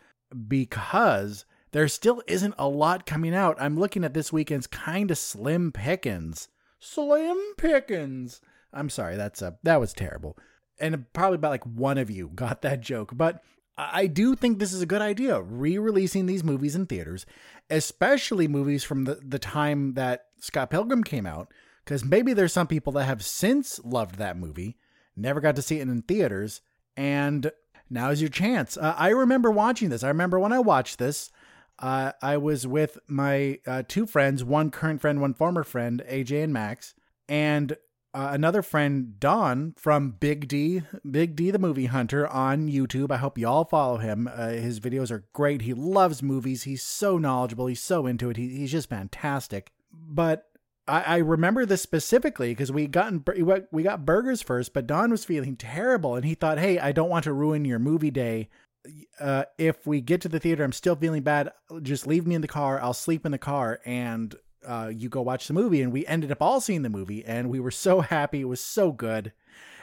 because there still isn't a lot coming out. I'm looking at this weekend's kind of slim pickings. Slim pickings. I'm sorry, that's a that was terrible. And probably about like one of you got that joke, but I do think this is a good idea, re-releasing these movies in theaters, especially movies from the, the time that Scott Pilgrim came out, because maybe there's some people that have since loved that movie, never got to see it in theaters, and now's your chance. Uh, I remember watching this. I remember when I watched this, uh, I was with my uh, two friends, one current friend, one former friend, AJ and Max, and uh, another friend, Don from Big D, Big D the Movie Hunter on YouTube. I hope y'all follow him. Uh, his videos are great. He loves movies. He's so knowledgeable. He's so into it. He, he's just fantastic. But I, I remember this specifically because we gotten we got burgers first, but Don was feeling terrible, and he thought, "Hey, I don't want to ruin your movie day. Uh, if we get to the theater, I'm still feeling bad. Just leave me in the car. I'll sleep in the car, and uh, you go watch the movie." And we ended up all seeing the movie, and we were so happy. It was so good.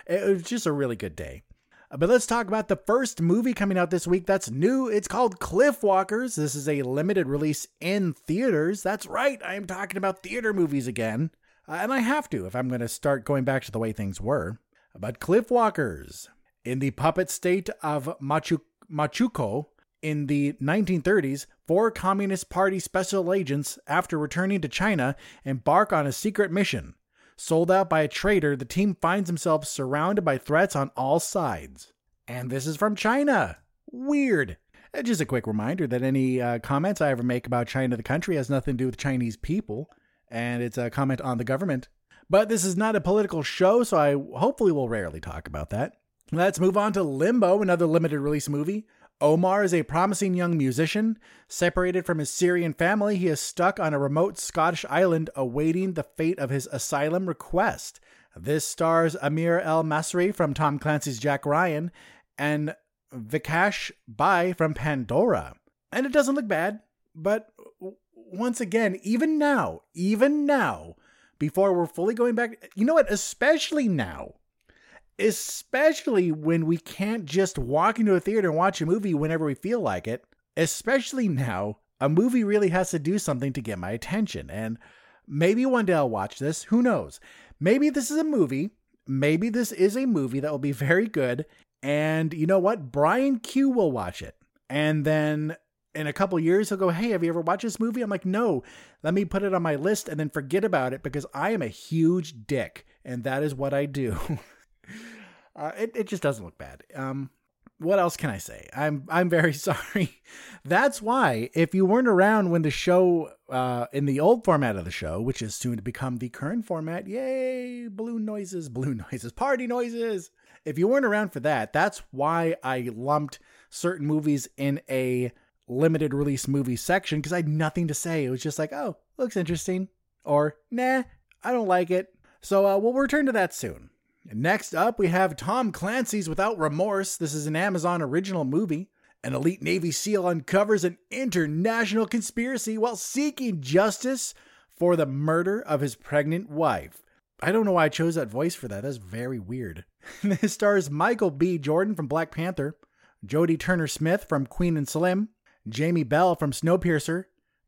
It was just a really good day. Uh, But let's talk about the first movie coming out this week that's new. It's called Cliff Walkers. This is a limited release in theaters. That's right, I am talking about theater movies again. Uh, and I have to if I'm going to start going back to the way things were. But Cliff Walkers, in the puppet state of Machu- Machuco, in the 1930s, four Communist Party special agents, after returning to China, embark on a secret mission. Sold out by a traitor, the team finds themselves surrounded by threats on all sides. And this is from China. Weird. Uh, Just a quick reminder that any uh, comments I ever make about China, the country, has nothing to do with Chinese people, and it's a comment on the government. But this is not a political show, so I hopefully will rarely talk about that. Let's move on to Limbo, another limited release movie. Omar is a promising young musician. Separated from his Syrian family, he is stuck on a remote Scottish island awaiting the fate of his asylum request. This stars Amir El Masri from Tom Clancy's Jack Ryan and Vikash Bhai from Pandora. And it doesn't look bad, but once again, even now, even now, before we're fully going back, you know what? Especially now, especially when we can't just walk into a theater and watch a movie whenever we feel like it, especially now, a movie really has to do something to get my attention. And maybe one day I'll watch this. Who knows? Maybe this is a movie. Maybe this is a movie that will be very good. And you know what? Brian Q will watch it. And then in a couple years, he'll go, Hey, have you ever watched this movie? I'm like, No, let me put it on my list and then forget about it because I am a huge dick. And that is what I do. uh, it, it just doesn't look bad. Um, what else can I say? I'm I'm very sorry. That's why if you weren't around when the show uh, in the old format of the show, which is soon to become the current format, yay, balloon noises, balloon noises, party noises. If you weren't around for that, that's why I lumped certain movies in a limited release movie section because I had nothing to say. It was just like, oh, looks interesting, or nah, I don't like it. So uh, we'll return to that soon. Next up, we have Tom Clancy's Without Remorse. This is an Amazon original movie. An elite Navy SEAL uncovers an international conspiracy while seeking justice for the murder of his pregnant wife. I don't know why I chose that voice for that. That's very weird. this stars Michael B. Jordan from Black Panther, Jodie Turner Smith from Queen and Slim, Jamie Bell from Snowpiercer,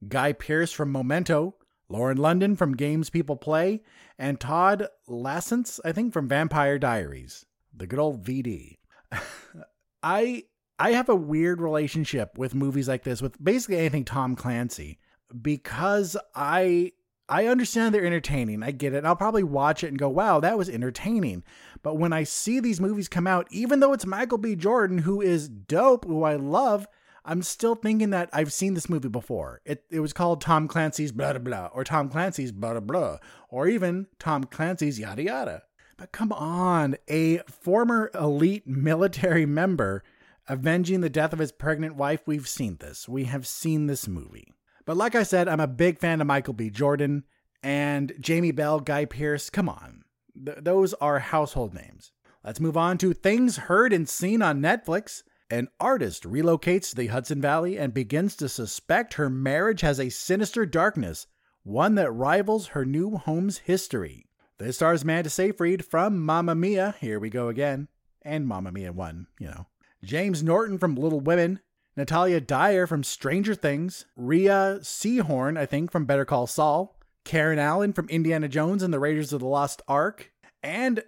Guy Pearce from Memento, Lauren London from Games People Play, and Todd Lasance, I think, from Vampire Diaries. The good old VD. I I have a weird relationship with movies like this, with basically anything Tom Clancy, because I I understand they're entertaining. I get it. I'll probably watch it and go, wow, that was entertaining. But when I see these movies come out, even though it's Michael B. Jordan, who is dope, who I love, I'm still thinking that I've seen this movie before. It, it was called Tom Clancy's blah blah blah, or Tom Clancy's blah blah blah, or even Tom Clancy's yada yada. But come on, a former elite military member avenging the death of his pregnant wife, we've seen this. We have seen this movie. But like I said, I'm a big fan of Michael B. Jordan and Jamie Bell, Guy Pearce. Come on. Th- those are household names. Let's move on to things heard and seen on Netflix. An artist relocates to the Hudson Valley and begins to suspect her marriage has a sinister darkness, one that rivals her new home's history. This stars Amanda Seyfried from Mamma Mia, here we go again, and Mamma Mia 1, you know. James Norton from Little Women, Natalia Dyer from Stranger Things, Rhea Seehorn, I think, from Better Call Saul, Karen Allen from Indiana Jones and the Raiders of the Lost Ark, and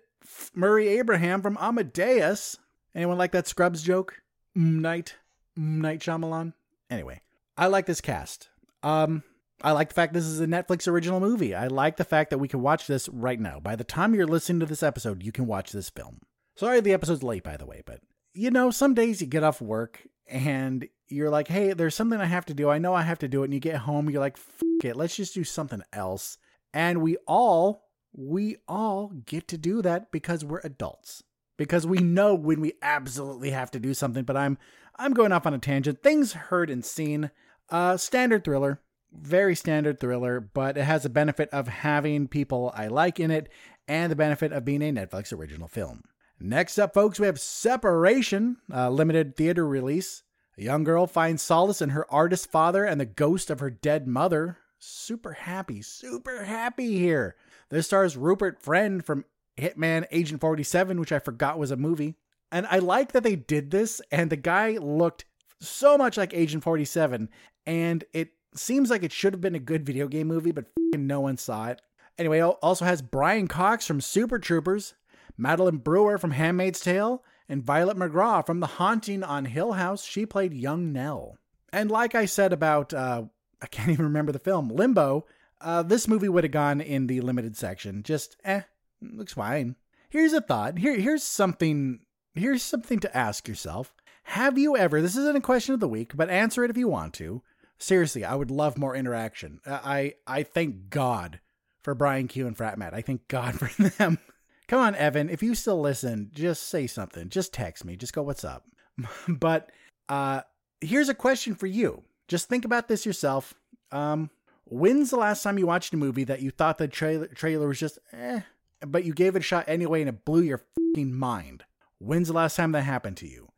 Murray Abraham from Amadeus. Anyone like that Scrubs joke? Night. Night Shyamalan. Anyway, I like this cast. Um, I like the fact this is a Netflix original movie. I like the fact that we can watch this right now. By the time you're listening to this episode, you can watch this film. Sorry the episode's late, by the way, but you know, some days you get off work and you're like, hey, there's something I have to do. I know I have to do it. And you get home, you're like, fuck it, let's just do something else. And we all, we all get to do that because we're adults because we know when we absolutely have to do something. But I'm I'm going off on a tangent. Things heard and seen. Uh, standard thriller, very standard thriller, but it has the benefit of having people I like in it, and the benefit of being a Netflix original film. Next up, folks, we have Separation, a limited theater release. A young girl finds solace in her artist father and the ghost of her dead mother. Super happy, super happy here. This stars Rupert Friend from Hitman Agent 47, which I forgot was a movie. And I like that they did this, and the guy looked so much like Agent 47, and it seems like it should have been a good video game movie, but no one saw it. Anyway, also has Brian Cox from Super Troopers, Madeline Brewer from Handmaid's Tale, and Violet McGraw from The Haunting on Hill House. She played young Nell. And like I said about, uh, I can't even remember the film, Limbo, uh, this movie would have gone in the limited section. Just, eh, looks fine. Here's a thought. Here, here's something. Here's something to ask yourself. Have you ever? This isn't a question of the week, but answer it if you want to. Seriously, I would love more interaction. I I thank God for Brian Q and Frat Matt. I thank God for them. Come on, Evan. If you still listen, just say something. Just text me. Just go, "What's up?" but Uh, here's a question for you. Just think about this yourself. Um, when's the last time you watched a movie that you thought the trailer trailer was just eh, but you gave it a shot anyway and it blew your fucking mind? When's the last time that happened to you?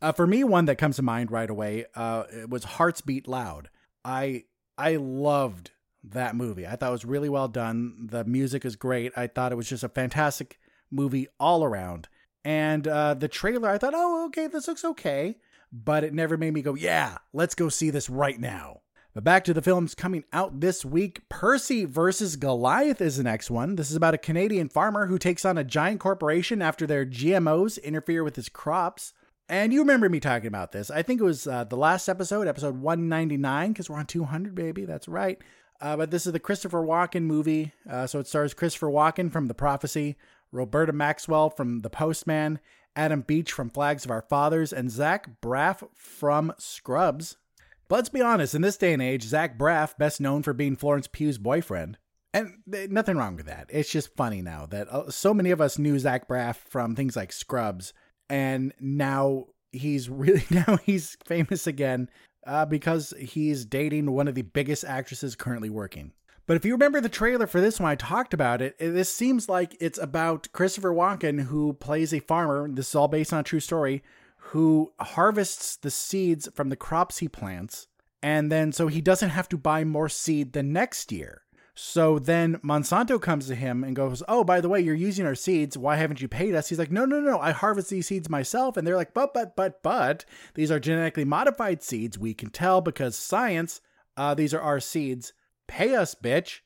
Uh, for me, one that comes to mind right away uh, was Hearts Beat Loud. I I loved that movie. I thought it was really well done. The music is great. I thought it was just a fantastic movie all around. And uh, the trailer, I thought, oh, okay, this looks okay. But it never made me go, yeah, let's go see this right now. But back to the films coming out this week. Percy versus Goliath is the next one. This is about a Canadian farmer who takes on a giant corporation after their GMOs interfere with his crops. And you remember me talking about this. I think it was uh, the last episode, episode 199, because we're on 200, baby. That's right. Uh, but this is the Christopher Walken movie. Uh, so it stars Christopher Walken from The Prophecy, Roberta Maxwell from The Postman, Adam Beach from Flags of Our Fathers, and Zach Braff from Scrubs. But let's be honest, in this day and age, Zach Braff, best known for being Florence Pugh's boyfriend. And nothing wrong with that. It's just funny now that uh, so many of us knew Zach Braff from things like Scrubs and now he's really now he's famous again uh, because he's dating one of the biggest actresses currently working. But if you remember the trailer for this one, I talked about it. This seems like it's about Christopher Walken, who plays a farmer. This is all based on a true story, who harvests the seeds from the crops he plants. And then so he doesn't have to buy more seed the next year. So then Monsanto comes to him and goes, Oh, by the way, you're using our seeds. Why haven't you paid us? He's like, No, no, no. I harvest these seeds myself. And they're like, But, but, but, but, these are genetically modified seeds. We can tell because science, uh, these are our seeds. Pay us, bitch,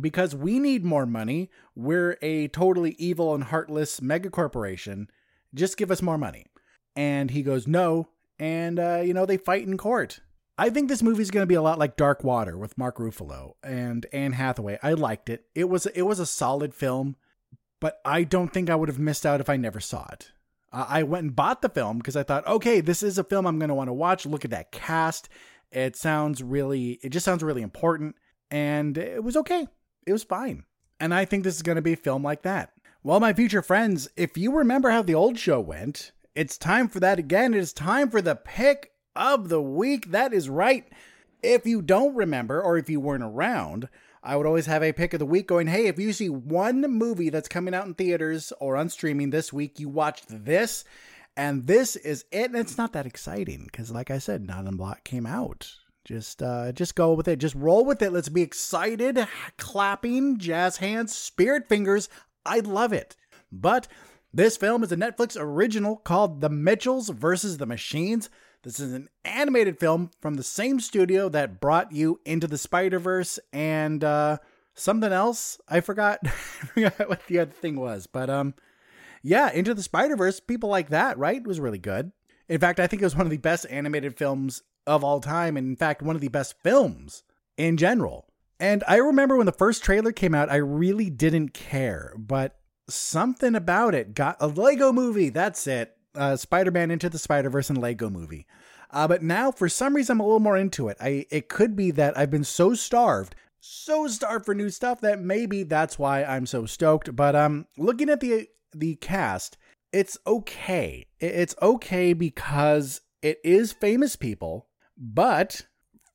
because we need more money. We're a totally evil and heartless mega corporation. Just give us more money. And he goes, No. And, uh, you know, they fight in court. I think this movie is going to be a lot like Dark Water with Mark Ruffalo and Anne Hathaway. I liked it. It was it was a solid film, but I don't think I would have missed out if I never saw it. I went and bought the film because I thought, okay, this is a film I'm going to want to watch. Look at that cast. It sounds really, it just sounds really important, and it was okay. It was fine, and I think this is going to be a film like that. Well, my future friends, if you remember how the old show went, it's time for that again. It is time for the pick of the week. That is right. If you don't remember, or if you weren't around, I would always have a pick of the week going, hey, if you see one movie that's coming out in theaters or on streaming this week, you watched this, and this is it. And it's not that exciting because, like I said, Not in Block came out. Just, uh, just go with it. Just roll with it. Let's be excited, clapping, jazz hands, spirit fingers. I love it. But this film is a Netflix original called The Mitchells versus the Machines. This is an animated film from the same studio that brought you Into the Spider Verse and uh, something else. I forgot, I forgot what the other thing was, but um, yeah, Into the Spider Verse. People like that, right? It was really good. In fact, I think it was one of the best animated films of all time, and in fact, one of the best films in general. And I remember when the first trailer came out, I really didn't care, but something about it got a Lego movie. That's it uh, Spider-Man Into the Spider-Verse and Lego Movie. Uh, but now, for some reason, I'm a little more into it. I it could be that I've been so starved, so starved for new stuff that maybe that's why I'm so stoked. But um, looking at the the cast, it's okay. It's okay because it is famous people, but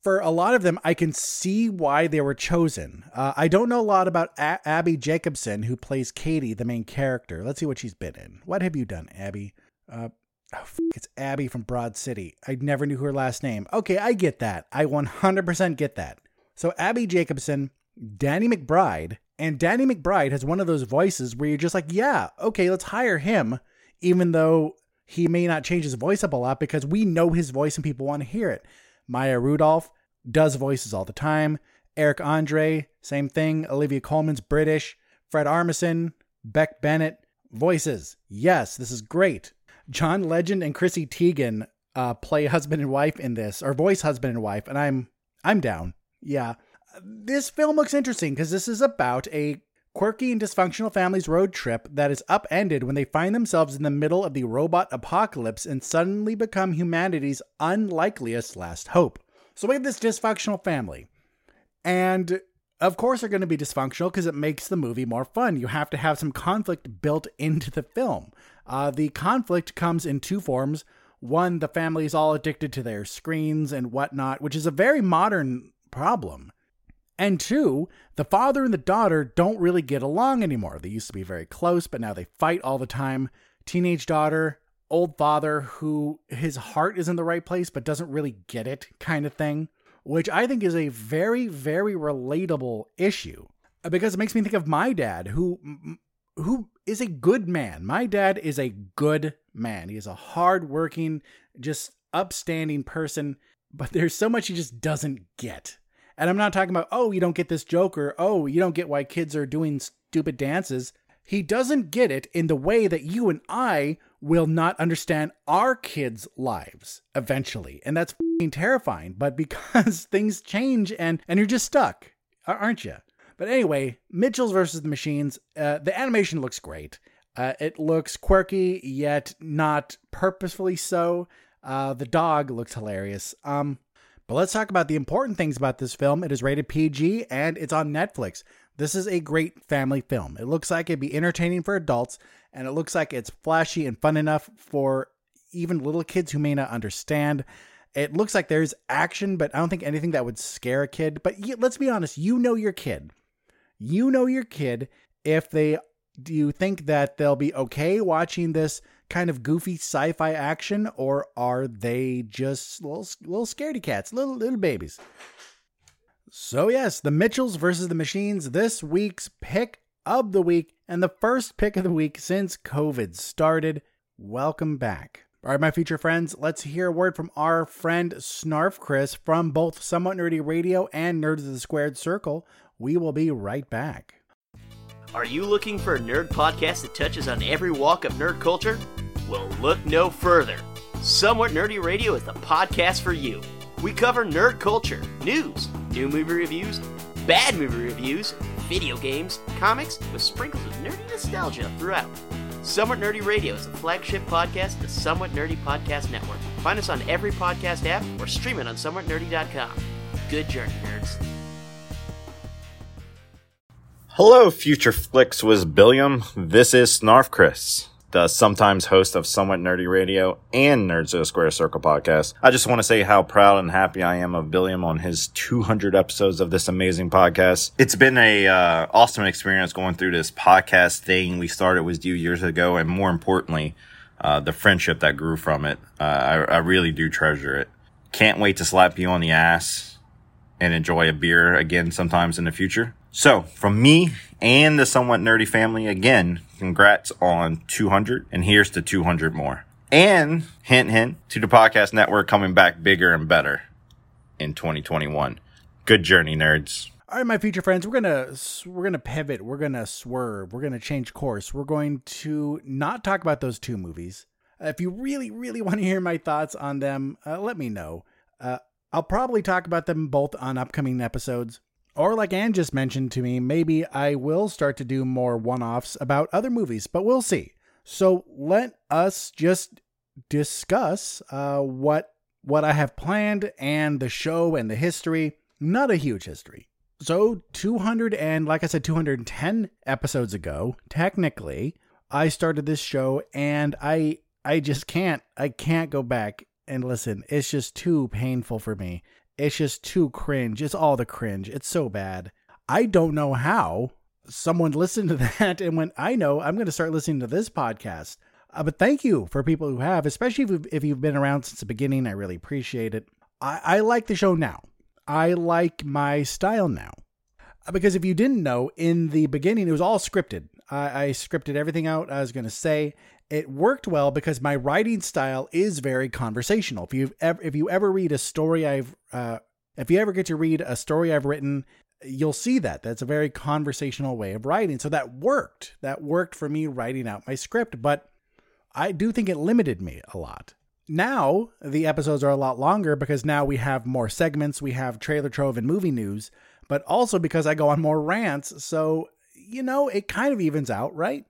for a lot of them, I can see why they were chosen. Uh, I don't know a lot about a- Abbi Jacobson, who plays Katie, the main character. Let's see what she's been in. What have you done, Abbi? Uh, oh, f- it's Abbi from Broad City. I never knew her last name. Okay, I get that. I 100% get that. So Abbi Jacobson, Danny McBride, and Danny McBride has one of those voices where you're just like, yeah, okay, let's hire him, even though he may not change his voice up a lot because we know his voice and people want to hear it. Maya Rudolph does voices all the time. Eric Andre, same thing. Olivia Colman's British. Fred Armisen, Beck Bennett, voices. Yes, this is great. John Legend and Chrissy Teigen uh, play husband and wife in this, or voice husband and wife, and I'm I'm down. Yeah, this film looks interesting because this is about a quirky and dysfunctional family's road trip that is upended when they find themselves in the middle of the robot apocalypse and suddenly become humanity's unlikeliest last hope. So we have this dysfunctional family, and of course they're going to be dysfunctional because it makes the movie more fun. You have to have some conflict built into the film. Uh, the conflict comes in two forms. one, the family is all addicted to their screens and whatnot, which is a very modern problem. And two, the father and the daughter don't really get along anymore. They used to be very close, but now they fight all the time. Teenage daughter, old father who his heart is in the right place but doesn't really get it, kind of thing, which I think is a very, very relatable issue because it makes me think of my dad who who is a good man. My dad is a good man. He is a hardworking, just upstanding person, but there's so much he just doesn't get. And I'm not talking about, oh, you don't get this joke or, oh, you don't get why kids are doing stupid dances. He doesn't get it in the way that you and I will not understand our kids' lives eventually. And that's terrifying. But because things change and, and you're just stuck, aren't you? But anyway, Mitchell's versus the Machines. Uh, the animation looks great. Uh, it looks quirky, yet not purposefully so. Uh, the dog looks hilarious. Um, but let's talk about the important things about this film. It is rated PG and it's on Netflix. This is a great family film. It looks like it'd be entertaining for adults, and it looks like it's flashy and fun enough for even little kids who may not understand. It looks like there's action, but I don't think anything that would scare a kid. But let's be honest, you know your kid. You know your kid if they do you think that they'll be okay watching this kind of goofy sci-fi action or are they just little little scaredy cats, little little babies? So yes, the Mitchells versus the Machines, this week's pick of the week and the first pick of the week since COVID started. Welcome back. All right, my future friends, let's hear a word from our friend Snarf Chris from both Somewhat Nerdy Radio and Nerds of the Squared Circle. We will be right back. Are you looking for a nerd podcast that touches on every walk of nerd culture? Well, look no further. Somewhat Nerdy Radio is the podcast for you. We cover nerd culture, news, new movie reviews, bad movie reviews, video games, comics, with sprinkles of nerdy nostalgia throughout. Somewhat Nerdy Radio is the flagship podcast of the Somewhat Nerdy Podcast Network. Find us on every podcast app or stream it on somewhatnerdy.com. Good journey, nerds. Hello, Future Flicks with Billiam. This is Snarf Chris, the sometimes host of Somewhat Nerdy Radio and Nerds of the Square Circle podcast. I just want to say how proud and happy I am of Billiam on his 200 episodes of this amazing podcast. It's been a uh, awesome experience going through this podcast thing we started with you years ago, and more importantly, uh, the friendship that grew from it. Uh, I, I really do treasure it. Can't wait to slap you on the ass and enjoy a beer again sometimes in the future. So, from me and the somewhat nerdy family, again, congrats on 200, and here's to 200 more. And hint, hint, to the podcast network coming back bigger and better in 2021. Good journey, nerds. All right, my future friends, we're gonna we're gonna pivot. We're gonna swerve. We're gonna change course. We're going to not talk about those two movies. Uh, if you really, really want to hear my thoughts on them, uh, let me know. Uh, I'll probably talk about them both on upcoming episodes. Or, like Anne just mentioned to me, maybe I will start to do more one offs about other movies, but we'll see. So let us just discuss uh, what what I have planned and the show and the history. Not a huge history. So 200 and like I said 210 episodes ago, technically, I started this show and I I just can't I can't go back and listen. It's just too painful for me. It's just too cringe. It's all the cringe. It's so bad. I don't know how someone listened to that and went, I know, I'm going to start listening to this podcast. Uh, but thank you for people who have, especially if you've, if you've been around since the beginning. I really appreciate it. I, I like the show now. I like my style now. Uh, because if you didn't know, in the beginning, it was all scripted. I, I scripted everything out I was going to say. It worked well because my writing style is very conversational. If you ever if you ever read a story I've uh, if you ever get to read a story I've written, you'll see that that's a very conversational way of writing. So that worked. That worked for me writing out my script, but I do think it limited me a lot. Now the episodes are a lot longer because now we have more segments, we have trailer trove and movie news, but also because I go on more rants. So, you know, it kind of evens out, right?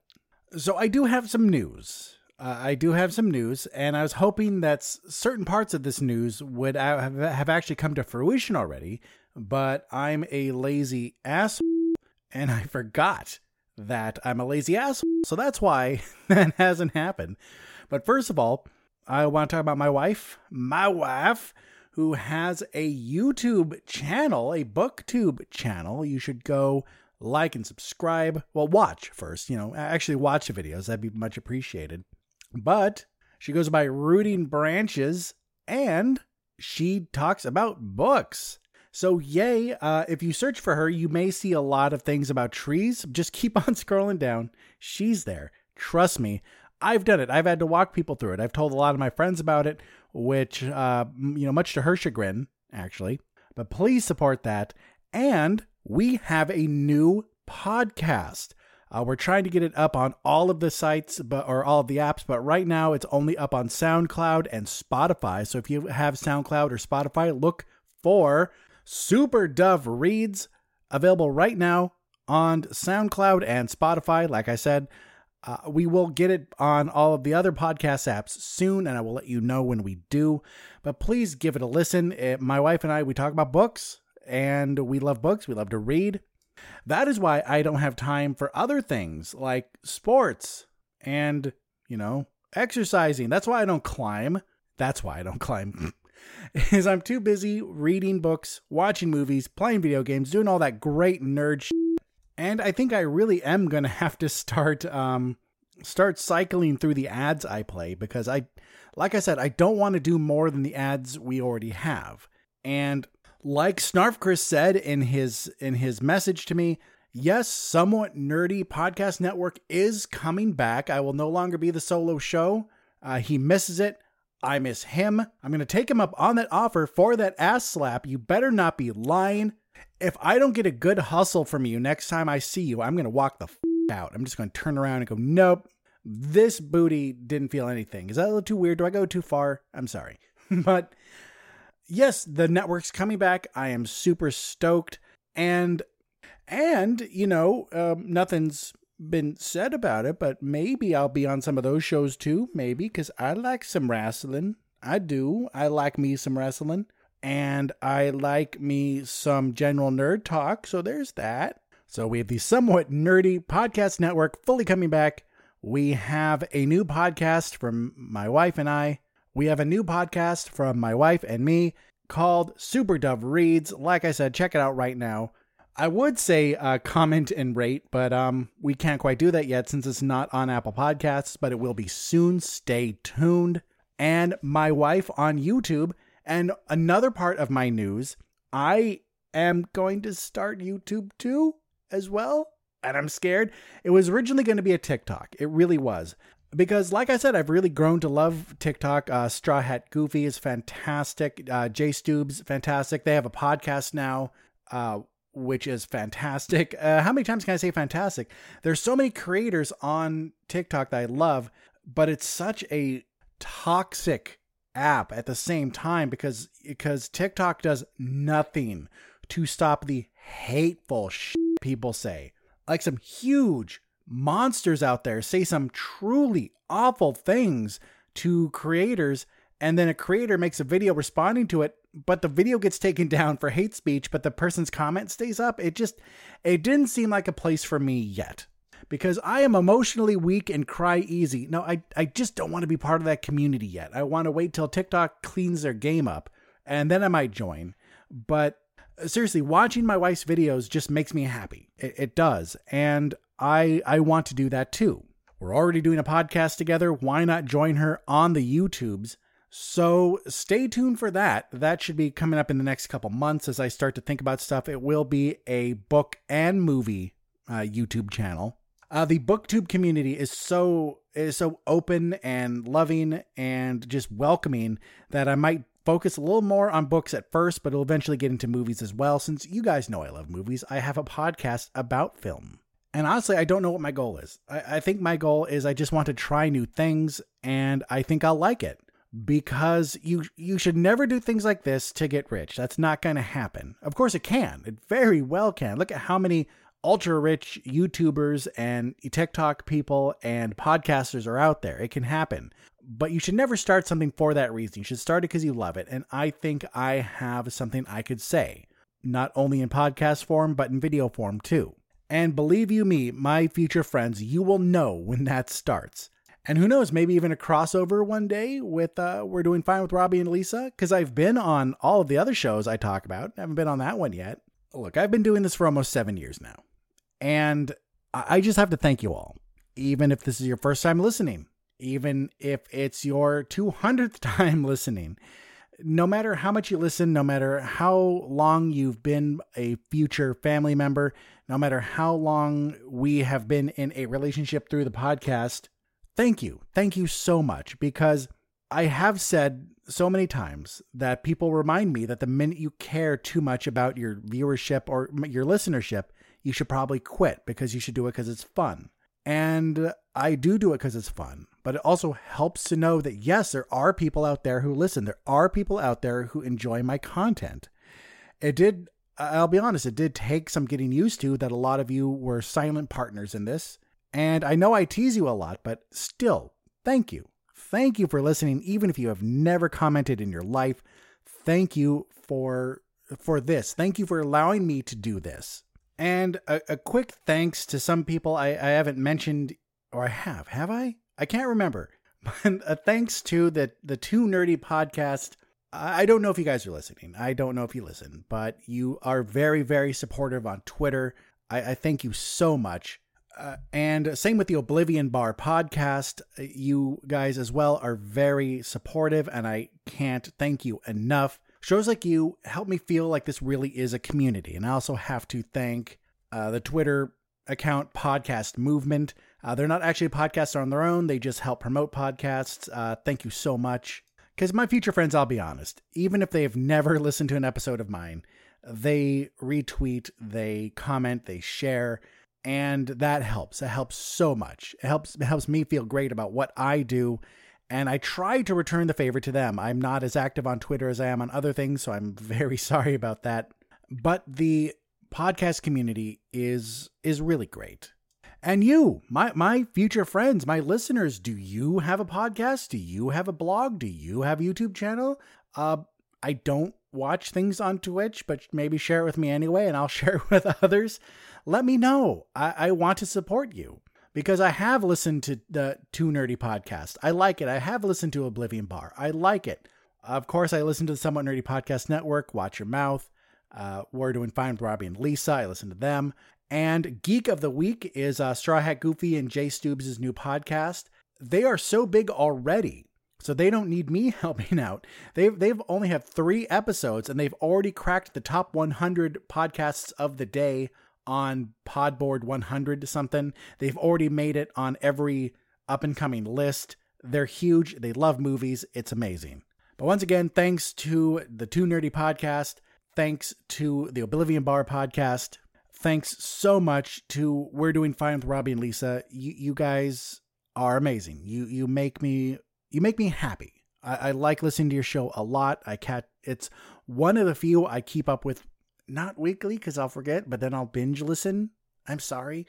So I do have some news. Uh, I do have some news, and I was hoping that certain parts of this news would have, have actually come to fruition already, but I'm a lazy ass, and I forgot that I'm a lazy ass, so that's why that hasn't happened. But first of all, I want to talk about my wife, my wife, who has a YouTube channel, a booktube channel. You should go like and subscribe. Well, watch first, you know, actually watch the videos. That'd be much appreciated. But she goes by Rooting Branches and she talks about books. So, yay, uh, if you search for her, you may see a lot of things about trees. Just keep on scrolling down. She's there. Trust me. I've done it. I've had to walk people through it. I've told a lot of my friends about it, which, uh, you know, much to her chagrin, actually. But please support that. And we have a new podcast. Uh, we're trying to get it up on all of the sites, but or all of the apps, but right now it's only up on SoundCloud and Spotify. So if you have SoundCloud or Spotify, look for Super Dove Reads, available right now on SoundCloud and Spotify. Like I said, uh, we will get it on all of the other podcast apps soon, and I will let you know when we do. But please give it a listen. It, my wife and I, we talk about books, and we love books. We love to read. That is why I don't have time for other things like sports and, you know, exercising. That's why I don't climb. That's why I don't climb. is I'm too busy reading books, watching movies, playing video games, doing all that great nerd shit. And I think I really am going to have to start um start cycling through the ads I play because I like I said I don't want to do more than the ads we already have. And like Snarf Chris said in his in his message to me, yes, somewhat nerdy podcast network is coming back. I will no longer be the solo show. Uh, he misses it. I miss him. I'm going to take him up on that offer for that ass slap. You better not be lying. If I don't get a good hustle from you next time I see you, I'm going to walk the f- out. I'm just going to turn around and go, nope, this booty didn't feel anything. Is that a little too weird? Do I go too far? I'm sorry. but yes, the network's coming back. I am super stoked. And, and, you know, um, nothing's been said about it, but maybe I'll be on some of those shows too. Maybe because I like some wrestling. I do. I like me some wrestling. And I like me some general nerd talk. So there's that. So we have the somewhat nerdy podcast network fully coming back. We have a new podcast from my wife and I. We have a new podcast from my wife and me called Super Dove Reads. Like I said, check it out right now. I would say uh, comment and rate, but um, we can't quite do that yet since it's not on Apple Podcasts, but it will be soon. Stay tuned. And my wife on YouTube. And another part of my news, I am going to start YouTube too, as well. And I'm scared. It was originally going to be a TikTok. It really was. Because, like I said, I've really grown to love TikTok. Uh, Straw Hat Goofy is fantastic. Uh, Jay Stubes, fantastic. They have a podcast now. Uh, which is fantastic. Uh, how many times can I say fantastic? There's so many creators on TikTok that I love, but it's such a toxic app at the same time because because TikTok does nothing to stop the hateful people say. Like some huge monsters out there say some truly awful things to creators and then a creator makes a video responding to it but the video gets taken down for hate speech but the person's comment stays up. It just it didn't seem like a place for me yet because i am emotionally weak and cry easy. No i, I just don't want to be part of that community yet. I want to wait till tiktok cleans their game up and then i might join. But uh, seriously watching my wife's videos just makes me happy. It, it does. And i i want to do that too we're already doing a podcast together why not join her on the youtubes so stay tuned for that. That should be coming up in the next couple months as I start to think about stuff. It will be a book and movie uh, YouTube channel. Uh, the booktube community is so is so open and loving and just welcoming that I might focus a little more on books at first, but it'll eventually get into movies as well. Since you guys know I love movies, I have a podcast about film. And honestly, I don't know what my goal is. I, I think my goal is I just want to try new things and I think I'll like it because you you should never do things like this to get rich. That's not going to happen. Of course it can. It very well can. Look at how many ultra rich YouTubers and TikTok people and podcasters are out there. It can happen. But you should never start something for that reason. You should start it because you love it. And I think I have something I could say, not only in podcast form, but in video form too. And believe you me, my future friends, you will know when that starts. And who knows, maybe even a crossover one day with uh, We're Doing Fine with Robbie and Lisa, because I've been on all of the other shows I talk about. I haven't been on that one yet. Look, I've been doing this for almost seven years now. And I just have to thank you all, even if this is your first time listening, even if it's your 200th time listening. No matter how much you listen, no matter how long you've been a future family member, no matter how long we have been in a relationship through the podcast, thank you. Thank you so much because I have said so many times that people remind me that the minute you care too much about your viewership or your listenership, you should probably quit because you should do it because it's fun. And I do do it because it's fun, but it also helps to know that yes, there are people out there who listen. There are people out there who enjoy my content. It did, I'll be honest, it did take some getting used to that a lot of you were silent partners in this. And I know I tease you a lot, but still, thank you. Thank you for listening, even if you have never commented in your life. Thank you for for this. Thank you for allowing me to do this. And a, a quick thanks to some people I, I haven't mentioned, or I have, have I? I can't remember. But a thanks to the the Too Nerdy podcast. I don't know if you guys are listening. I don't know if you listen, but you are very, very supportive on Twitter. I, I thank you so much. Uh, and same with the Oblivion Bar podcast. You guys as well are very supportive, and I can't thank you enough. Shows like you help me feel like this really is a community. And I also have to thank uh, the Twitter account Podcast Movement. Uh, they're not actually podcasts on their own, they just help promote podcasts. Uh, thank you so much. Because my future friends, I'll be honest, even if they have never listened to an episode of mine, they retweet, they comment, they share, and that helps. It helps so much. It helps it helps me feel great about what I do and I try to return the favor to them. I'm not as active on Twitter as I am on other things, so I'm very sorry about that. But the podcast community is is really great. And you, my my future friends, my listeners, do you have a podcast? Do you have a blog? Do you have a YouTube channel? Uh I don't watch things on Twitch, but maybe share it with me anyway, and I'll share it with others. Let me know. I, I want to support you because I have listened to the Too Nerdy podcast. I like it. I have listened to Oblivion Bar. I like it. Of course, I listen to the Somewhat Nerdy Podcast Network, Watch Your Mouth, uh, We're Doing Fine with Robbie and Lisa. I listen to them. And Geek of the Week is uh, Straw Hat Goofy and Jay Stubes' new podcast. They are so big already, so they don't need me helping out. They've they've only had three episodes, and they've already cracked the top 100 podcasts of the day on Podboard 100 something. They've already made it on every up and coming list. They're huge. They love movies. It's amazing. But once again, thanks to the Too Nerdy podcast. Thanks to the Oblivion Bar podcast. Thanks so much to We're Doing Fine with Robbie and Lisa. You, you guys are amazing. You you make me you make me happy. I, I like listening to your show a lot. I cat it's one of the few I keep up with not weekly because I'll forget, but then I'll binge listen. I'm sorry.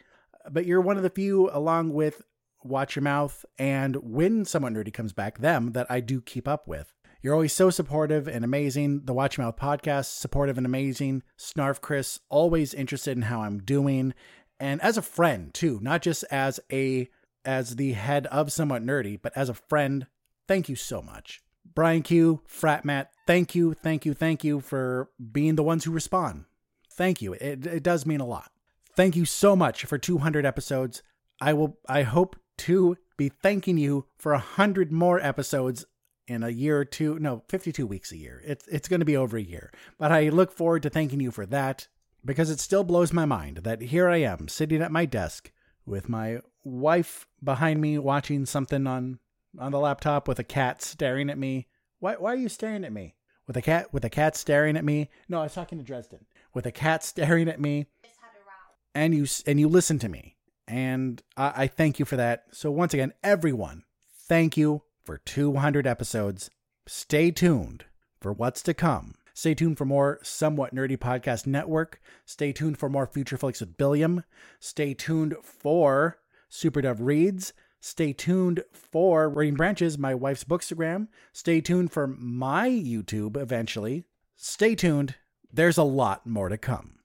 But you're one of the few, along with Watch Your Mouth and when Somewhat Nerdy comes back, them that I do keep up with. You're always so supportive and amazing. The Watch Mouth podcast, supportive and amazing. Snarf Chris, always interested in how I'm doing. And as a friend, too, not just as a as the head of Somewhat Nerdy, but as a friend, thank you so much. Brian Q, Frat Matt, thank you, thank you, thank you for being the ones who respond. Thank you. It, it does mean a lot. Thank you so much for 200 episodes. I will. I hope to be thanking you for a hundred more episodes in a year or two. No, 52 weeks a year. It's it's going to be over a year. But I look forward to thanking you for that because it still blows my mind that here I am sitting at my desk with my wife behind me watching something on on the laptop with a cat staring at me. Why why are you staring at me? With a cat with a cat staring at me? No, I was talking to Dresden. With a cat staring at me. And you and you listen to me. And I, I thank you for that. So once again, everyone, thank you for 200 episodes. Stay tuned for what's to come. Stay tuned for more Somewhat Nerdy Podcast Network. Stay tuned for more Future Flicks with Billiam. Stay tuned for Super Reads. Stay tuned for Reading Branches, my wife's bookstagram. Stay tuned for my YouTube eventually. Stay tuned. There's a lot more to come.